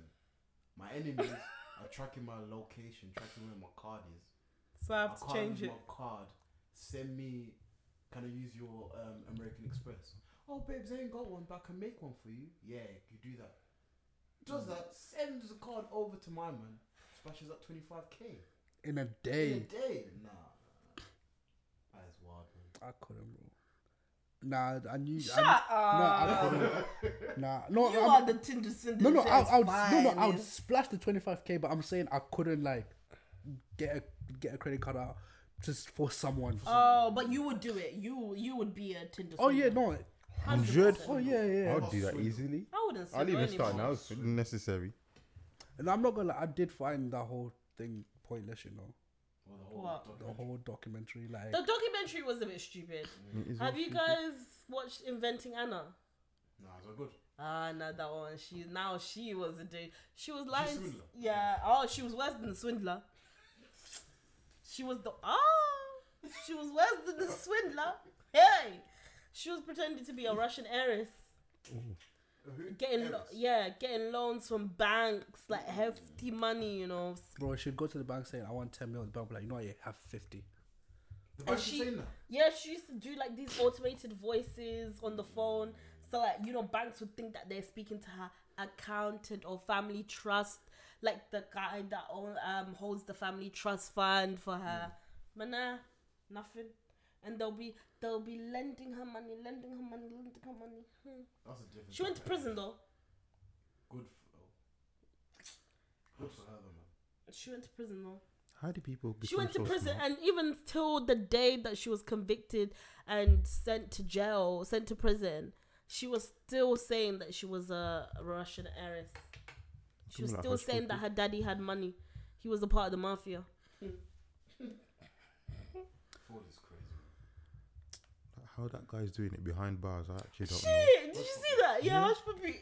my enemies [laughs] are tracking my location, tracking where my card is. so I I have to can't change use it. my card. Send me. Can I use your um, American Express? Oh, babes, I ain't got one, but I can make one for you. Yeah, you do that. Does that? Sends the card over to my man. Splashes up twenty five k In a day. in a day, day. Nah, that is wild, man. I couldn't, bro. Nah, I knew. Shut I, up. No, I couldn't. [laughs] Nah, no, you I'm- are the Tinder syndicate. no, no, I, I would, no, no, I would splash the twenty five k, but I'm saying I couldn't like get a get a credit card out just for someone. Oh, but you would do it. You you would be a Tinder. oh yeah, swindler. no. 100? Oh yeah, yeah. I'll do that easily. I wouldn't. I'll swindle even start now if necessary. And I'm not gonna. I did find that whole thing pointless. You know, Well, the whole What? the documentary. whole documentary. Like, The documentary was a bit stupid. It is Have you guys watched Inventing Anna? Nah, it's all good. Ah, not that one. She now she was a dude. She was lying. swindler? yeah. Oh, she was worse than the swindler. She was the oh, she was worse than the swindler. Hey, she was pretending to be a Russian heiress, getting lo- yeah, getting loans from banks, like hefty money. You know, bro, she'd go to the bank saying, "I want ten million." The bank would be like, "You know, what, you have 50. And bank she- Yeah, she used to do like these automated voices on the phone. So like you know, banks would think that they're speaking to her accountant or family trust, like the guy that own, um holds the family trust fund for her. But nah, nothing. And they'll be they'll be lending her money, lending her money, lending her money. Hmm. That's a different. She went to prison though. Good. For, oh. Good for her, though, man. She went to prison though. How do people become She went to so prison, smart? and even till the day that she was convicted and sent to jail, sent to prison, she was still saying that she was a Russian heiress. She was still hush saying that her daddy had money. He was a part of the mafia. [laughs] Fraud is crazy. How that guy's doing it behind bars, I actually don't know. Shit! Did you see that? Yeah, Yeah. Hushpuppi.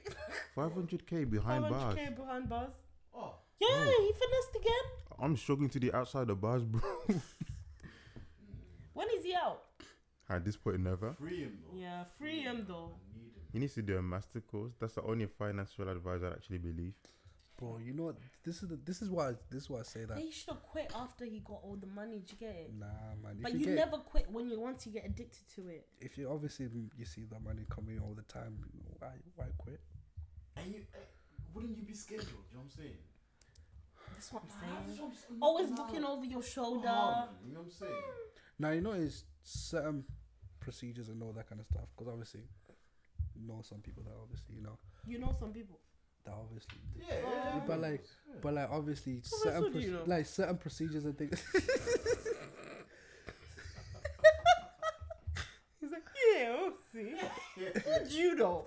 [laughs] 500k behind bars. 500k behind bars. Oh, Yeah, Oh. he finessed again. I'm struggling to the outside the bars, bro. When is he out? [laughs] At this point, never. free him though. Yeah, free him though. I need him. He needs to do a master course. That's the only financial advice I actually believe. Bro. You know what? This is the, this is why this is why I say that. He should have quit after he got all the money. Do you get it? Nah, man. But you, you get, never quit when you once you get addicted to it. if you obviously you see that money coming all the time, why why quit? And you, eh, wouldn't you be scheduled? You know what I'm saying? That's what I'm saying. that's I'm Always not- looking over your shoulder. Oh, you know what I'm saying? Now you know it's certain procedures and all that kind of stuff. Because obviously, you know some people that obviously you know You know some people. That obviously. Yeah, yeah, oh. but yeah. like, but like obviously Well, that's certain what you know. like certain procedures and things. [laughs] He's like, yeah, we'll see. How [laughs] do you know?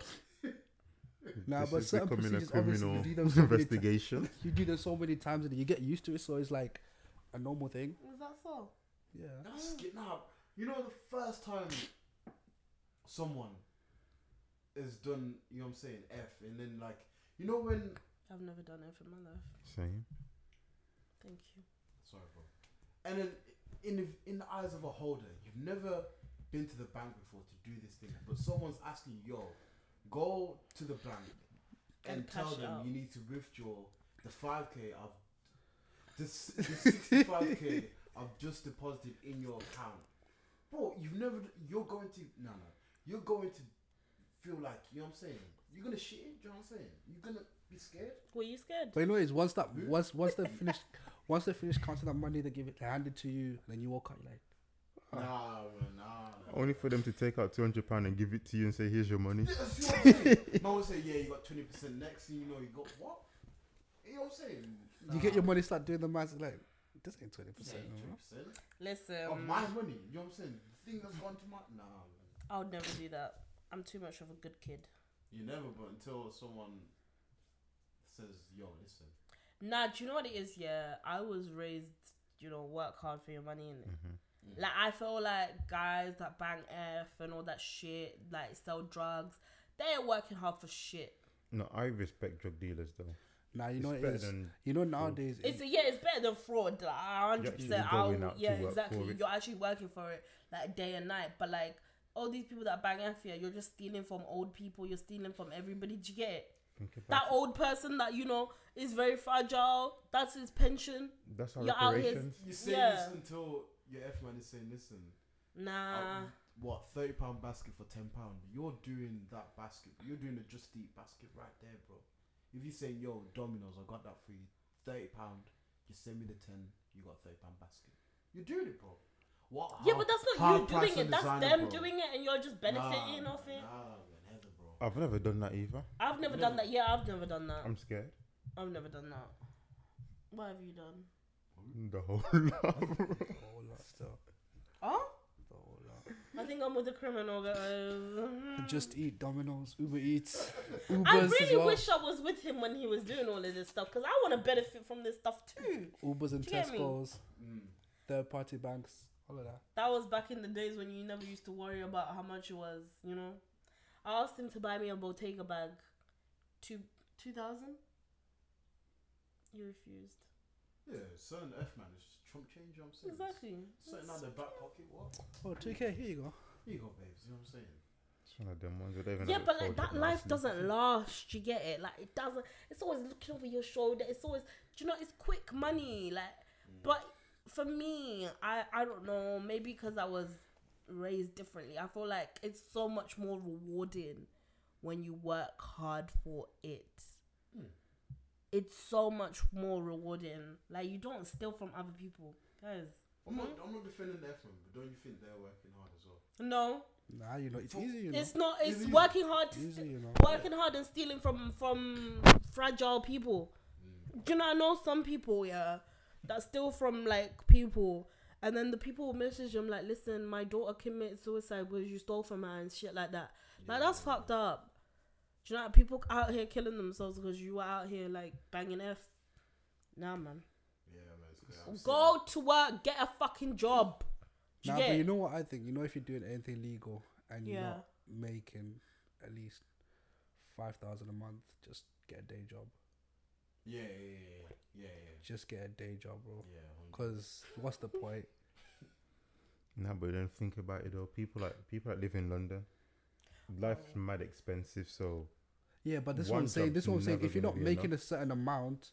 nah, This but is certain becoming a procedures obviously criminal you do them so many ti- investigation. [laughs] you do them so many times and you get used to it, so it's like a normal thing. Is that so? Yeah. That's get nah. You know the first time someone has done, you know what I'm saying, F, and then like, you know when, I've never done it for my life. Same. Thank you. sorry, bro, and then in the, in the eyes of a holder, you've never been to the bank before to do this thing, but someone's asking you, yo, go to the bank and And tell them out. you need to withdraw the 5k of this, the 65k [laughs] I've just deposited in your account. Bro, you've never, you're going to, no, no, you're going to feel like, you know what I'm saying? You're gonna shit it, you know what I'm saying? You're gonna be scared. Were you scared? But you know, it's once that hmm? once once they finish, [laughs] once they finish counting that money, they give it, they hand it to you, and then you walk out you're like, Nah, man, nah. nah. Only for them to take out two hundred pound and give it to you and say, "Here's your money." [laughs] Yeah, see what I'm saying? Man will say, yeah, you got 20% next thing you know, you got what? You know what I'm saying? you get your money, start doing the math, like this ain't twenty percent. 20%. Listen, Of my money, you know what I'm saying? The thing that's gone to my. Nah, man. I would never do that. I'm too much of a good kid. You never, but until someone says, yo, listen. Nah, do you know what it is? Yeah, I was raised, you know, work hard for your money and Mhm. like I feel like guys that bang F and all that shit, like sell drugs, they ain't working hard for shit. No, I respect drug dealers though. Now you know it's it better is. than You know nowadays, It's yeah, it's better than fraud. Like hundred percent. going I'll out to yeah, work exactly. for it. You're actually working for it like day and night. But like all these people that bang F here, you're just stealing from old people. You're stealing from everybody. Do you get it? think about That old person that you know is very fragile. That's his pension. That's our you're out here- reparations. You say Yeah. this until your F man is saying, listen, Nah. uh, what, £30 basket for £10. You're doing that basket. You're doing the Just Eat basket right there, bro. If you say, yo, Domino's, I got that for you, £30, you send me the 10 you got £30 basket. You're doing it, bro. What? yeah, but that's not you doing it. That's them bro. doing it, and you're just benefiting Nah, off it. Nah, never, bro. I've never done that either. I've never done that. Yeah, I've never done that. I'm scared. I've never done that. What have you done? The whole lot. the whole lot still. Oh, The whole lot. I think I'm with a criminal, guys. Just eat Domino's, Uber Eats, Ubers I really well. wish I was with him when he was doing all of this stuff because I want to benefit from this stuff too. Ubers and Do you get me? Tesco's, Mm. third party banks, all of that. That was back in the days when you never used to worry about how much it was, you know. I asked him to buy me a Bottega bag, two two thousand. You refused. Yeah, certain F man is just chump change, you know what I'm saying? Exactly. Certain out their back pocket, what? Oh, 2K, here you go. Here you go, babes, you know what I'm saying? It's one of them ones that don't even Yeah, but like that life nicely. doesn't last. You get it? Like it doesn't. It's always looking over your shoulder. It's always, do you know, it's quick money. Like, mm. but for me, I I don't know. Maybe because I was raised differently. I feel like it's so much more rewarding when you work hard for it. Hmm. It's so much more rewarding. Like you don't steal from other people, guys. I'm not, I'm not defending the F man, but don't you think they're working hard as well? No, Nah, you know, it's easy, you know. it's not. It's Easy. working hard. To easy, you know. working hard and stealing from from fragile people. Mm. Do you know? I know some people, yeah, that steal from like people, and then the people will message them like, "Listen, my daughter committed suicide because you stole from her and shit like that." Like that's fucked up. Do you know? People out here killing themselves because you were out here like banging f. Nah, man. Yeah, man, it's good. I'm Go to work, get a fucking job. Do you Nah, get but you know what I think? You know, if you're doing anything legal and you're Yeah. not making at least five thousand a month, just get a day job. Yeah, yeah, yeah, yeah, yeah, yeah. Just get a day job, bro. yeah Because what's the point? Nah, but then think about it though. People like people that live in London, life's mm. mad expensive. So Yeah, but this is One I'm saying. This is what saying. If you're not be making a certain amount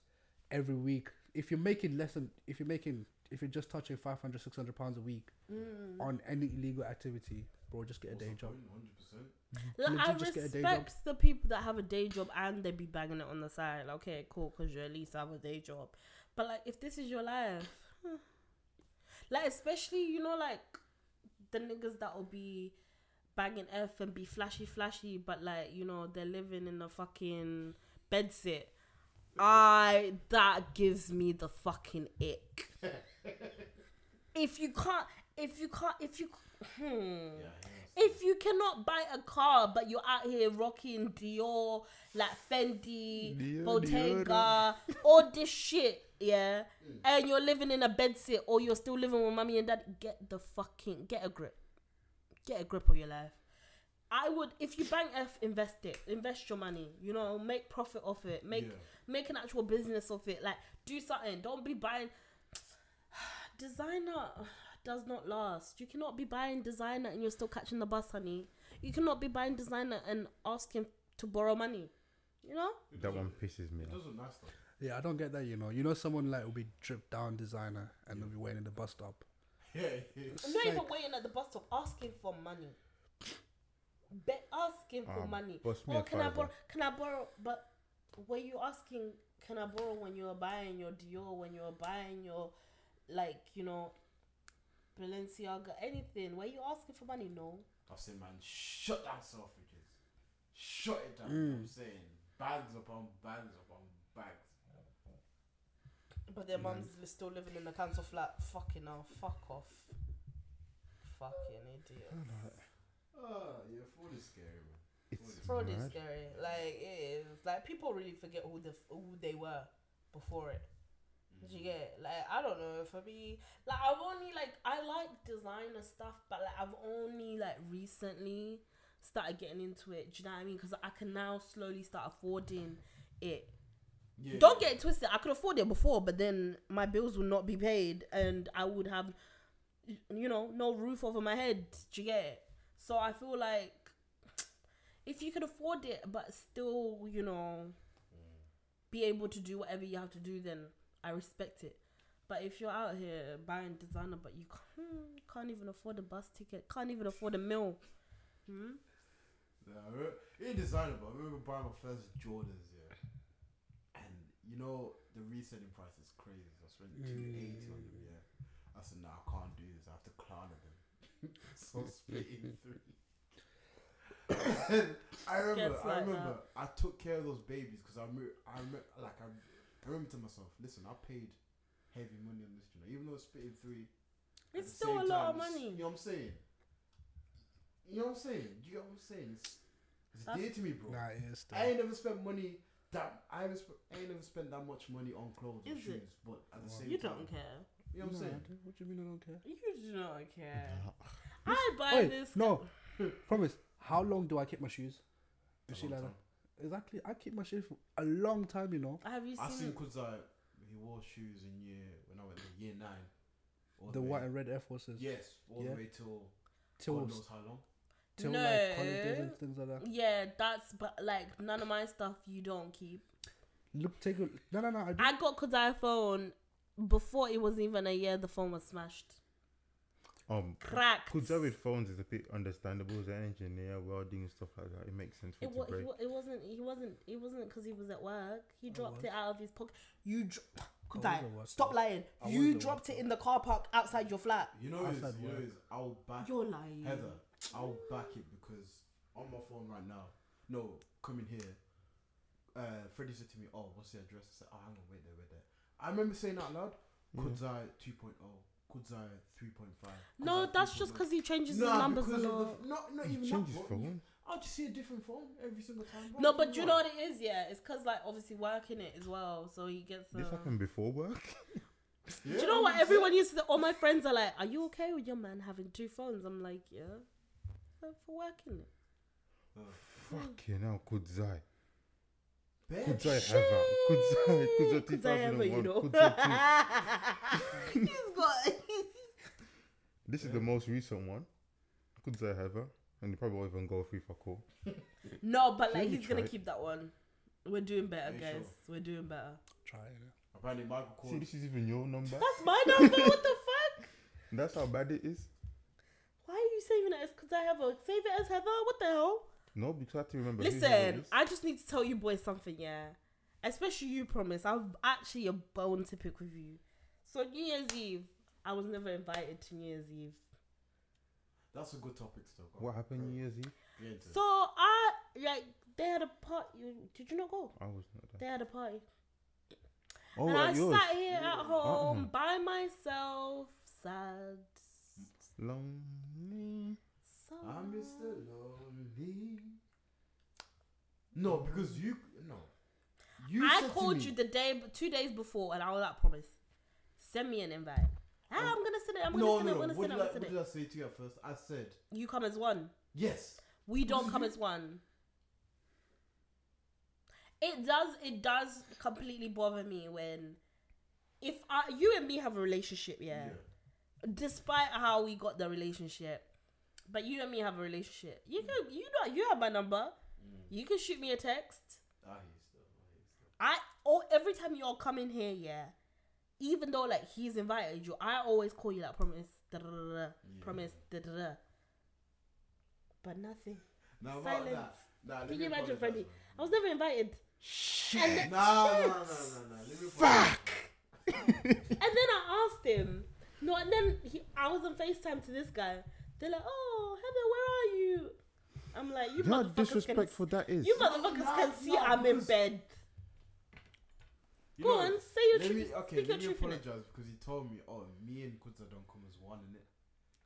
every week, if you're making less than, if you're making, if you're just touching 500, 600 pounds a week Mm. on any illegal activity, bro, just get a day job. Hundred percent. Like, I Legit just get a day job. respect the people that have a day job and they be banging it on the side. Like, okay, cool, because you at least have a day job. But like, if this is your life, like especially you know like the niggas that will be banging F and be flashy, flashy, but like you know they're living in a fucking bed sit. I that gives me the fucking ick. [laughs] if you can't, if you can't, if you, hmm. Yeah. If you cannot buy a car, but you're out here rocking Dior, like Fendi, Dior, Bottega, all this shit, yeah, and you're living in a bedsit or you're still living with mommy and dad, get the fucking get a grip, get a grip of your life. I would, if you bank F, invest it, invest your money, you know, make profit off it, make Yeah. make an actual business of it, like do something. Don't be buying [sighs] designer does not last. You cannot be buying designer and you're still catching the bus, honey. You cannot be buying designer and asking to borrow money. You know? That one pisses me It off. does look nice though. Yeah, I don't get that. You know, you know, someone like will be dripped down designer and they'll be waiting at the bus stop. [laughs] Yeah, yeah. I'm not even waiting at the bus stop asking for money. Be asking for Um, money. bust me a can I borrow? Can I borrow? But were you asking? Can I borrow when you're buying your Dior? When you're buying your, like you know, Balenciaga, anything? Were you asking for money? No. I've seen man shut down Selfridges. Shut it down. you know what I'm Mm. saying bags upon bags upon bags. But their mum's li- still living in the council flat. Fucking hell, fuck off. Fucking idiot. Oh, yeah, food is scary, man. It's Fraud is scary. Like it is. Like people really forget who the who they were before it. Did you mm-hmm. get it? like I don't know for me like I've only like I like designer stuff but like I've only like recently started getting into it. Do you know what I mean? Because I can now slowly start affording it. Yeah. Don't get it twisted. I could afford it before, but then my bills would not be paid, and I would have, you know, no roof over my head. Do you get it? So I feel like if you can afford it, but still, you know, be able to do whatever you have to do, then I respect it. But if you're out here buying designer, but you can't, can't even afford a bus ticket, can't even afford a meal, hmm? Yeah, I remember, in designer, but I remember buying my first Jordans, yeah. And you know the reselling price is crazy. So I spent two eighty on them, yeah. I said, nah, I can't do this. I have to clown at them. [laughs] so I three. [laughs] I remember, Gets I like remember, I took care of those babies because I remember, I remember, like I, I remember to myself, listen, I paid heavy money on this, you know, even though it's split in three. at It's the still a same lot of time, it's- money. You know what I'm saying? You know what I'm saying? Do you get what I'm saying? It's, it's That's- dear to me, bro. Nah, it is still. I ain't never spent money that I haven't sp- I ain't never spent that much money on clothes or shoes, it? but at the Wow. same You time, don't care. You know what I'm No, saying? don't- What do you mean I don't care? You do not care. Nah. I buy Wait, this. no. [laughs] Promise. How long do I keep my shoes? A Is she long like time. that? Exactly. I keep my shoes for a long time. You know. Have you seen? I seen? seen it? because I he wore shoes in year when I went to year nine. all The way- white and red Air Forces. Yes, all Yeah. the way till Till God knows how long. till No. like holidays and things like that. Yeah, that's but like none of my stuff you don't keep. Look, take a no, no, no. I do. I got Kudzai phone before it was even a year. The phone was smashed, Um, cracked. Kudzai with phones is a bit understandable. As an engineer, welding and stuff like that, it makes sense for It, it wa- to he break. wa- it wasn't. He wasn't. It wasn't because he was at work. He dropped was. it out of his pocket. You, dro- was Kudzai, stop lying. I You dropped it in the car park outside your flat. You know, is Outside you know, work. is I'll back You're lying. Heather. I'll back it because on my phone right now. No, coming here. Uh, Freddie said to me, "Oh, what's the address?" I said, "Oh, hang on, wait there, wait there." I remember saying out loud, Yeah. "Kudzai 2.0, Kudzai 3.5." No, Kudzai that's just 3.0. because he changes Nah, his numbers a because of lot. the, not not He even changes that, bro. phone. I'll just see a different phone every single time. No, but do you know what it is, yeah. It's because like obviously working it as well, so he gets. This happened before work. Yeah, [laughs] Do you know what 100%. everyone used to? All my friends are like, "Are you okay with your man having two phones?" I'm like, "Yeah, uh, for working it." Fucking hell, Kudzai. Bitch. Kudzai ever. Kudzai. Kudzai Because I ever, you 2001. know. Kudzai 2. [laughs] He's got. This is the most recent one. Kudzai ever. And you probably won't even go free for call. [laughs] No, but like we he's gonna tried. keep that one. We're doing better, Are guys. sure? We're doing better. Try it. Apparently, Michael See, this is even your number. That's my number. what the fuck? That's how bad it is. Why are you saving it as? Because I have a save it as Heather. What the hell? No, because I have to remember. whose number it Listen, is. I just need to tell you boys something, yeah. Especially you, promise. I've actually a bone to pick with you. So New Year's Eve, I was never invited to New Year's Eve. That's a good topic still. Go What happened New. Year's Eve? Get into it. So I like they had a party. Did you not go? I was not there. They had a party, Oh, and I yours. sat here at home Uh-uh. by myself, sad. Lonely. Sad. I'm Mr. Lonely. No, because you no. You I called me- you the day, two days before, and I was like, "Promise, send me an invite." Ah, I'm gonna send it. I'm gonna no, send no, it. I'm no. gonna What send it. did, I, what did. I say to you at first? I said You come as one. yes. We don't come you- as one. It does. It does completely bother me when, if I, you and me have a relationship, yeah. Despite how we got the relationship, but you and me have a relationship. You can, you know, you have my number. Mm. You can shoot me a text. I. I hate stuff. I oh every time y'all come in here, yeah. Even though like he's invited you, I always call you like promise, da-da-da-da, promise, da-da-da. but nothing. Now about Silence. that. Nah, let Can me you imagine, apologize, Freddie? man. I was never invited. And then, Nah, nah, nah, nah, nah. Let me Fuck. [laughs] and then I asked him. No, and then he, I was on Facetime to this guy. They're like, "Oh, Heather, where are you?" I'm like, "You You know how motherfuckers can, disrespectful that is. you motherfuckers Nah, can nah, see nah, I'm in bed." You Go know, on, say your Let truth. me Speak okay. your Let me truth apologize because he told me, oh, me and Kunta don't come as one in it.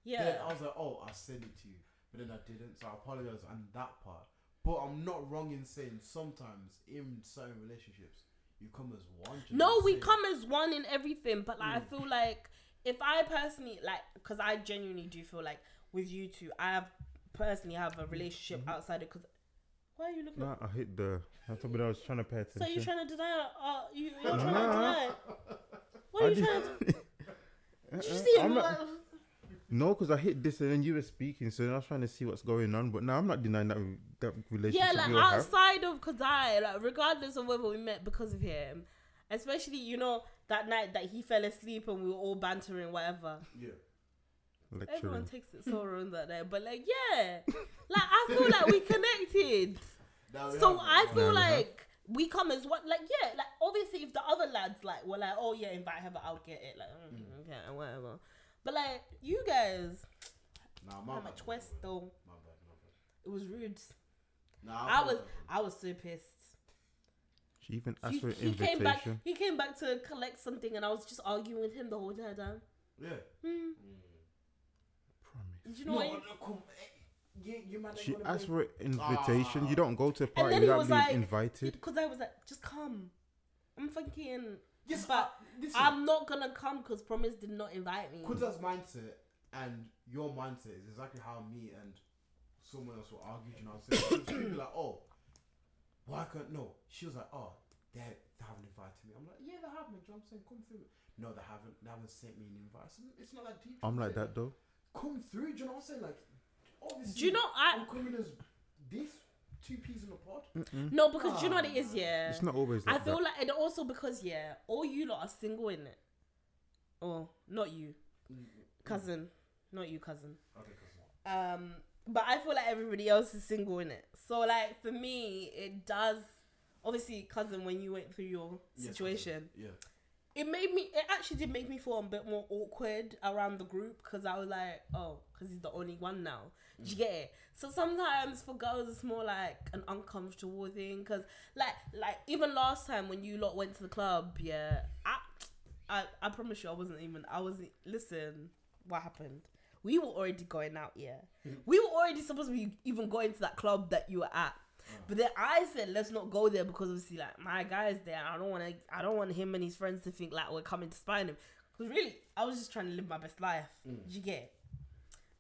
Yeah. Then I was like, oh, I sent it to you, but then I didn't, so I apologize on that part. But I'm not wrong in saying sometimes in certain relationships you come as one. do you know No, we saying? come as one in everything, but like, I Mm. feel like if I personally like, because I genuinely do feel like with you two, I have personally have a relationship Mm-hmm. outside of. Because why are you looking? Nah, I hit the. I thought, but I was trying to pay attention. So you're trying to deny? Uh, you, you're trying to deny? What I are you did- trying [laughs] to? Did you Uh-uh. see him? I'm not- No, because I hit this and then you were speaking, so I was trying to see what's going on. But now I'm not denying that that relationship yeah, like we all have. outside of Kudzai, like regardless of whether we met because of him, especially you know that night that he fell asleep and we were all bantering, whatever. Yeah. Lecturing. Everyone takes it so wrong that day, but like yeah, like I feel like we connected. [laughs] We So have I feel we have. like we come as one. Like yeah, like obviously if the other lads like were like, oh yeah, invite her, but I'll get it. Like mm, okay, whatever. But like you guys, Nah, my I'm a twist bad, though. My bad, my bad. It was rude. Nah, I was apologize. I was so pissed. She even asked He, for an he came back. invitation. He came back to collect something, and I was just arguing with him the whole time. Yeah. Hmm. Promise. Did you know No, what? no, eh, You, you She asked play- for an invitation. You don't go to a party without being like, invited. Because I was like, just come. I'm thinking, Yes, but but listen. I'm not gonna come because Promise did not invite me. Kunta's mindset and your mindset is exactly how me and someone else will argue. You know what I'm saying? She'll be like, oh, why can't no? She was like, oh, they they haven't invited me. I'm like, yeah, they haven't. You know what I'm saying? Come through. No, they haven't. They haven't sent me an invite. It's not that deep. I'm like that though. Saying? Come through. Do you know what I'm saying? Like, obviously. Do you know I? I'm coming as this two peas in a pod. Mm-mm. No, because do you know what it is, yeah. It's not always Like I feel that. like, and also because yeah, all you lot are single in it. Oh, not you, cousin, not you, cousin. Okay, cousin. Um, but I feel like everybody else is single in it. So like for me, it does. Obviously, cousin, when you went through your Yes, situation, Yeah. It made me. It actually did make me feel a bit more awkward around the group because I was like, oh, because he's the only one now. Do you get it? So sometimes for girls, it's more like an uncomfortable thing because, like, like even last time when you lot went to the club, yeah, I, I, I promise you, I wasn't even. I wasn't. Listen, what happened? We were already going out, yeah. Hmm. We were already supposed to be even going to that club that you were at. But then I said, let's not go there because obviously, like my guy's there. I don't want to. I don't want him and his friends to think like we're coming to spy on him. Because really, I was just trying to live my best life. Did you get? it?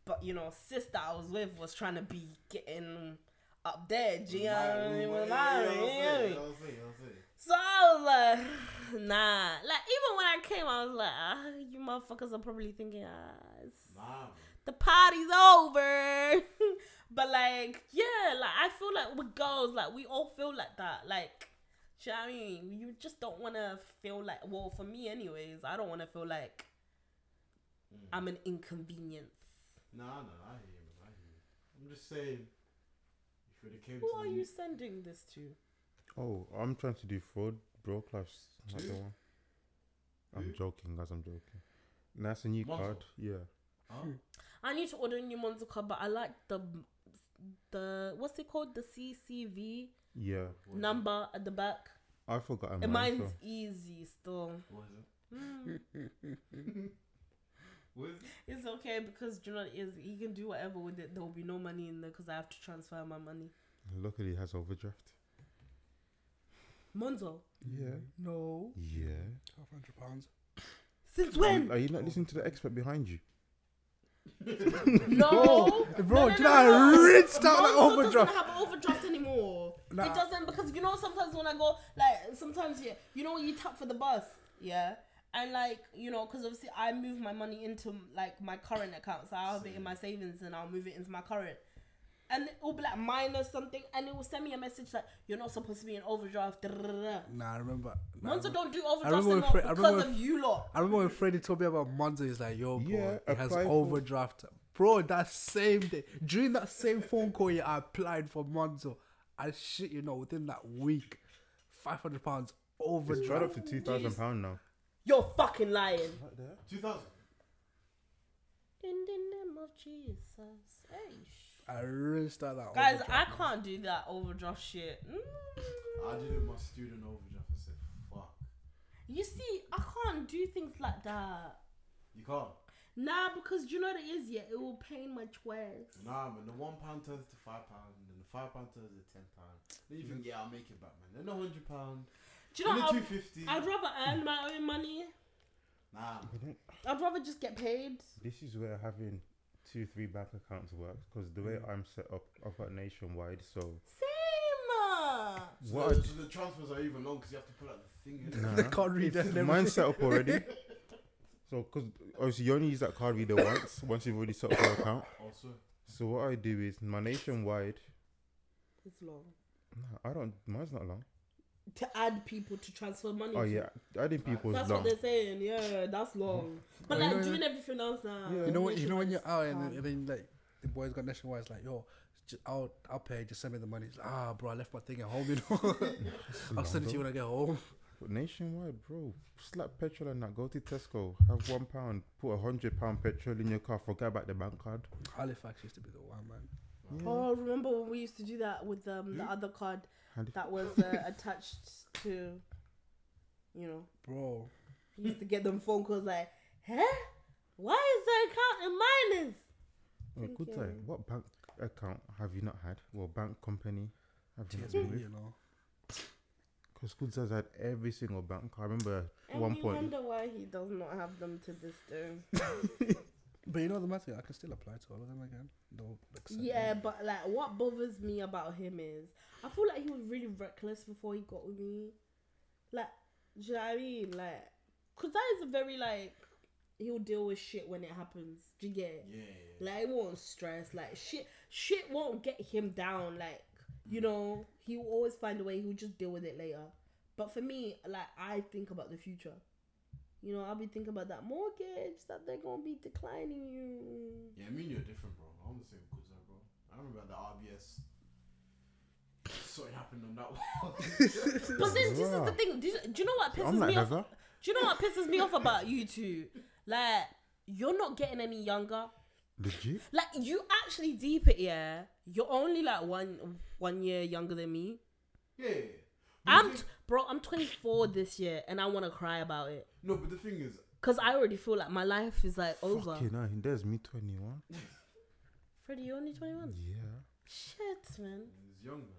But you know, sister I was with was trying to be getting up there. Do you know what I mean? With my- you know I mean? So I was like, [sighs] nah. Like even when I came, I was like, ah, you motherfuckers are probably thinking, ah, the party's over. [laughs] but like, yeah, like I feel like with girls, like we all feel like that. Like, do you know what I mean? You just don't want to feel like. Well, for me, anyways, I don't want to feel like mm. I'm an inconvenience. Nah, nah, I hear you. I hear you. I'm just saying, if it came Who to are the you sending this to? Oh, I'm trying to do fraud broadcast. Not the Who? one. I'm joking, guys. I'm joking. And that's a new Monzo? card. Yeah. Huh? I need to order a new Monzo card, but I like the the what's it called? The CCV Yeah. What is number at the back. I forgot. And mine, mine's so- easy still. What is it? Mm, What is it? it's okay because you know what it is he can do whatever with it. There will be no money in there because I have to transfer my money. Luckily, it has overdraft. Monzo. Yeah. No. Yeah. Twelve hundred pounds. Since Are when? you, are you not listening to the expert behind you? No, [laughs] Bro, no, no, do you no, know how no. rinsed out that overdraft? doesn't have overdraft anymore. Nah. It doesn't because you know sometimes when I go like sometimes yeah you know you tap for the bus yeah and like you know because obviously I move my money into like my current account so I'll have it in my savings and I'll move it into my current and it will be like minus something and it will send me a message like you're not supposed to be in overdraft. Nah, I remember. Nah, I Monzo remember- don't do remember overdrafts anymore Fre- because remember of you lot. I remember when Freddie told me about Monzo. He's like, "Yo, bro, Yeah, it has apply for- overdraft." Bro, that same day, during that same phone call, yeah, I applied for Monzo. I shit, you know, within that week, five hundred pounds overdraft. It's right overdraft. up to two thousand pound now. You're fucking lying. Right there. 2000. In the name of Jesus. Hey. I rinsed out that. Guys, overdraft, I can't do that overdraft shit. Mm. I did it my student overdraft. I said, fuck. You see, I can't do things like that. You can't. Nah, because you know what it is, yeah, it will pain my twist. Nah, man. The one pound turns to five pound, and then the five pound turns to ten pound. Then you think, yeah, I'll make it back, man. Then the hundred pound. Do you know the I'd, two fifty. I'd rather earn my own money. Nah. I'd rather just get paid. this is where having two, three bank accounts works because the way mm. I'm set up, I've got nationwide. So Same. So, what? the, so the transfers are even long because you have to pull out the thing. innit? Nah. They can't read it. and everything. Mine's set up already. [laughs] So, because obviously you only use that card reader once, once you've already set up your account. Oh, also, So what I do is my nationwide. It's long. Nah, I don't. Mine's not long. To add people to transfer money. Oh to. yeah, adding people That's long. what they're saying. Yeah, that's long. But Oh, you like know- doing everything else now. Yeah. You know what? You know when you're out and, calm. then- and then like the boys got nationwide. It's like, yo, just, I'll I'll pay. Just send me the money. It's like, ah, bro, I left my thing at home. You know, [laughs] I'll long, send it to you when I get home. But nationwide, bro, slap petrol and that. Go to Tesco, have one pound, put a hundred pound petrol in your car. Forget about the bank card. Halifax used to be the one, man. Oh, remember when we used to do that with um, the other card Halif- that was uh, [laughs] attached to, you know, Bro, we used to get them phone calls like, huh? Why is the account in minus? Oh, good Thinking- time. What bank account have you not had? Well, bank company have you not TSB, been with? you know. Because Goods has had every single bank. I remember at And one we point. wonder why he does not have them to this day. [laughs] But you know the matter, I can still apply to all of them again. They'll accept me. Yeah, but like what bothers me about him is I feel like he was really reckless before he got with me. Like, do you know what I mean? Like, cause that is a very like he'll deal with shit when it happens. Do you get it? Yeah. yeah, Like, it won't stress. Like, shit, shit won't get him down. Like, you know, he will always find a way. He'll just deal with it later. But for me, like, I think about the future. You know, I'll be thinking about that mortgage that they're gonna be declining you. yeah. Me and you're different, bro. I'm the same as goods, bro. I remember the RBS. So it happened on that one. [laughs] But then this is the thing. Do you, do you know what pisses I'm like me off? Do you know what pisses me off about you two? Like, you're not getting any younger. Legit. Like, you actually deep it, yeah. You're only like one one year younger than me. yeah. Yeah. But the I'm thing- t- bro. I'm 24 this year, and I want to cry about it no, but the thing is, because I already feel like my life is like over. Okay, hell, there's me 21. Freddie, you're only 21. Yeah. Shit, man. he's young, man.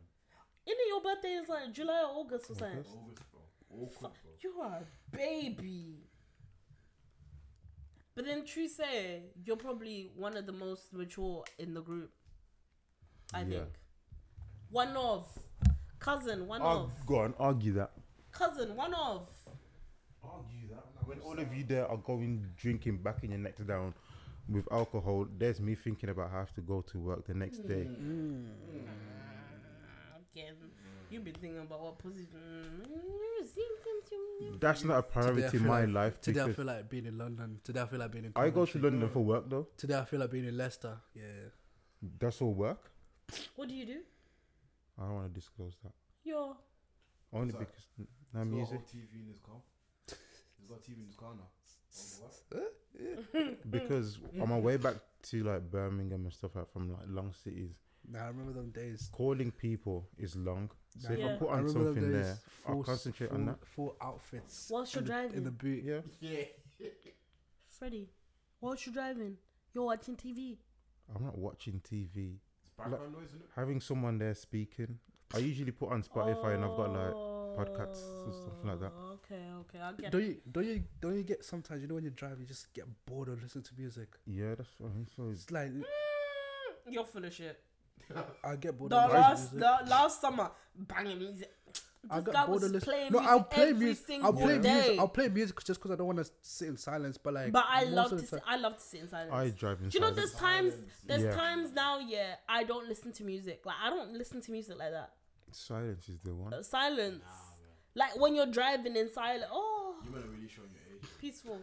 Isn't your birthday is like July or August or something? August. August, bro. Awkward, bro. You are a baby. But then, true say, you're probably one of the most mature in the group. I Yeah. think. One of. Cousin, one I'll of. go on, argue that. Cousin, one of. Argue that. When all of you there are going drinking, backing your necks down, with alcohol, there's me thinking about how I have to go to work the next day. Mm. Again, you've been thinking about what position. Mm, That's not a priority I in feel my like- life Today I because feel like being in London. Today I feel like being in. I go to Coventry. London for work though. Today I feel like being in Leicester. Yeah. That's all work. What do you do? I don't want to disclose that. You're Only What's because n- now He's got music. TV in his car. He's got TV in his car now. [laughs] What? [laughs] Because on my way back to like Birmingham and stuff like from like long cities, Nah, I remember them days. calling people is long. So if I Yeah. put I on remember them something days. there, I'll concentrate full, on that. Full outfits. Whilst you're in the- driving. in the boot. Yeah. Yeah. Freddie. Whilst you're driving, you're watching TV. I'm not watching TV. It's background noise, isn't it? Having someone there speaking, I usually put on Spotify and I've got like podcasts and stuff like that. Oh, Okay, okay, I get Don't it. you don't you don't you get sometimes you know when you drive you just get bored of listening to music. yeah, that's fine. So it's It's like Mm, You're full of shit. I get bored The of listening to last, the last summer, banging music. I This got guy bored was of listening. playing No, music I'll play every music. single I'll play day. music. I'll play music just because I don't want to sit in silence. But like, but I love to. the Sit, time- I love to sit in silence. I drive in Do you know there's times Silence. there's Yeah. times now yeah I don't listen to music like I don't listen to music like that Silence is the one. Uh, silence Nah, like when you're driving in silence oh You better really show your age. peaceful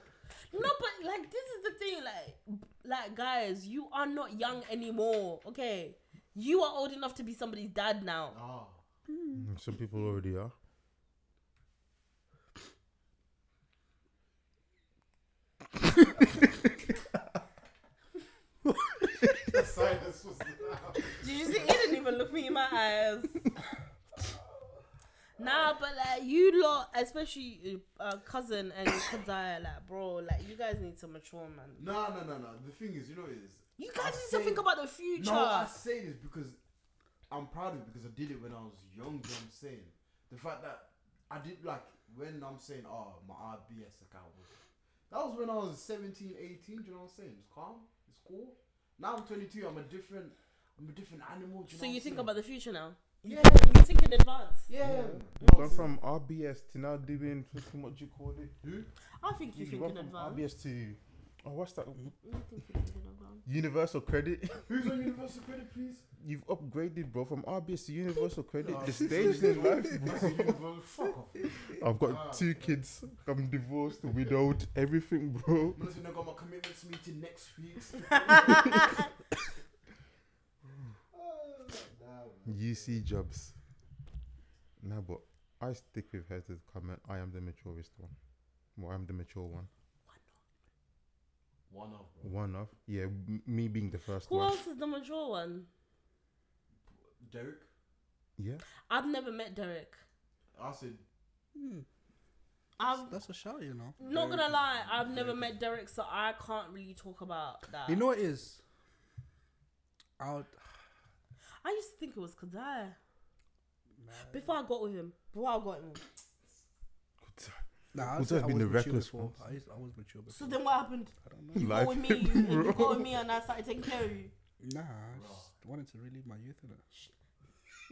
no but like this is the thing like like guys you are not young anymore okay you are old enough to be somebody's dad now Ah. Mm, Some people already are. The silence was loud. Did you see? He didn't even look me in my eyes. Nah, but like you lot, especially uh, cousin and Kudzai, like bro, like you guys need to mature, man. No, no, no, no. The thing is, you know, is You I guys need say- to think about the future. No, I say this because I'm proud of it because I did it when I was young. You know what I'm saying? The fact that I did like when I'm saying, oh, my RBS account was that was when I was 17, 18. Do you know what I'm saying? It's calm, it's cool. Now I'm 22. I'm a different, I'm a different animal. Do you so know you think I'm about the future now? Yeah. You think in advance. saying? yeah. You've gone from RBS to now doing fucking what do you call it? who? I think you You've think in advance. RBS to oh what's that? You think you think in advance. Universal Credit. Who's on Universal Credit, please? You've upgraded, bro, from RBS to Universal Credit. The stage in life, bro. Fuck off. I've got Ah. two kids. I'm divorced, widowed, everything, bro. Listen, I got my commitments meeting next week. [laughs] UC jobs. No, but I stick with her Heather's comment. I am the maturest one. Well, I'm the mature one. One of. One of yeah, m- me being the first Who one. else is the mature one? Derek. Yeah, I've never met Derek. I said Hmm, I've that's a shout, you know. not gonna lie, I've never met Derek, so I can't really talk about that. You know what it is? I'll. I used to think it was Kudzai. Before I got with him. Before I got him. Nah, I'd Who's say that I been was the reckless before. ones? I, used, I was mature before. So then what happened? I don't know. You Life, got with me, you, you bro. got with me [laughs] and I started taking care of you. Nah, I just wanted to relive my youth in it.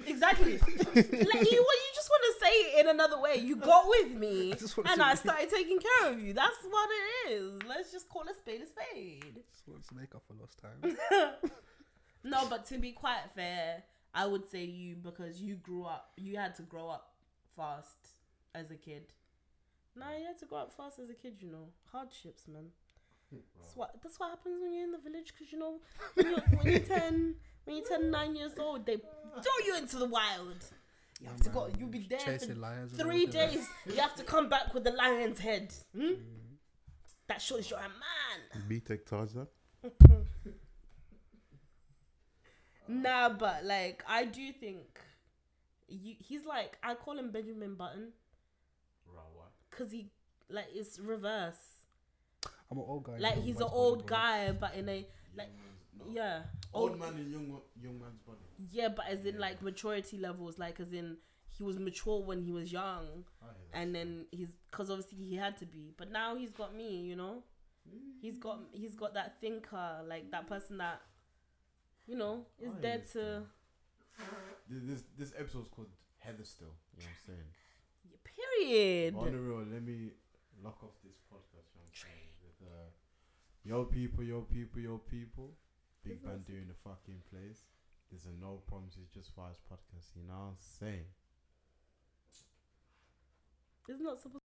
Exactly. [laughs] like you, you just want to say it in another way. You got with me, I and I started taking care of you. That's what it is. Let's just call a spade a spade. Just wanted to make up for lost time. [laughs] No, but to be quite fair, I would say you because you grew up. You had to grow up fast as a kid. Nah, you had to grow up fast as a kid. You know, hardships, man. [laughs] That's what that's what happens when you're in the village. Cause you know, when you're, when you're ten, when you turn nine years old, they throw you into the wild. You have to go. You'll be there Chasing for lions. three everything. days. You have to come back with the lion's head. Hmm? That shows you're a man. BTEC Tarzan. Nah, but like I do think you, he's like I call him Benjamin Button because he like it's reverse. I'm an old guy. Like he's an old guy, but in a like Young man's- no. yeah Old man in young young man's body. yeah, but as in like maturity levels, like as in he was mature when he was young, I hear that. and then he's because obviously he had to be, but now he's got me, you know. He's got he's got that thinker, like that person that you know is I there to This this episode's called Heather still. You know what I'm saying? period. On the real, let me lock off this podcast. You know what I'm saying? With, uh, Yo, people, yo, people, yo, people. Big It's Band doing the fucking place. There's a no promises, just vibes podcast. You know what I'm saying? It's not supposed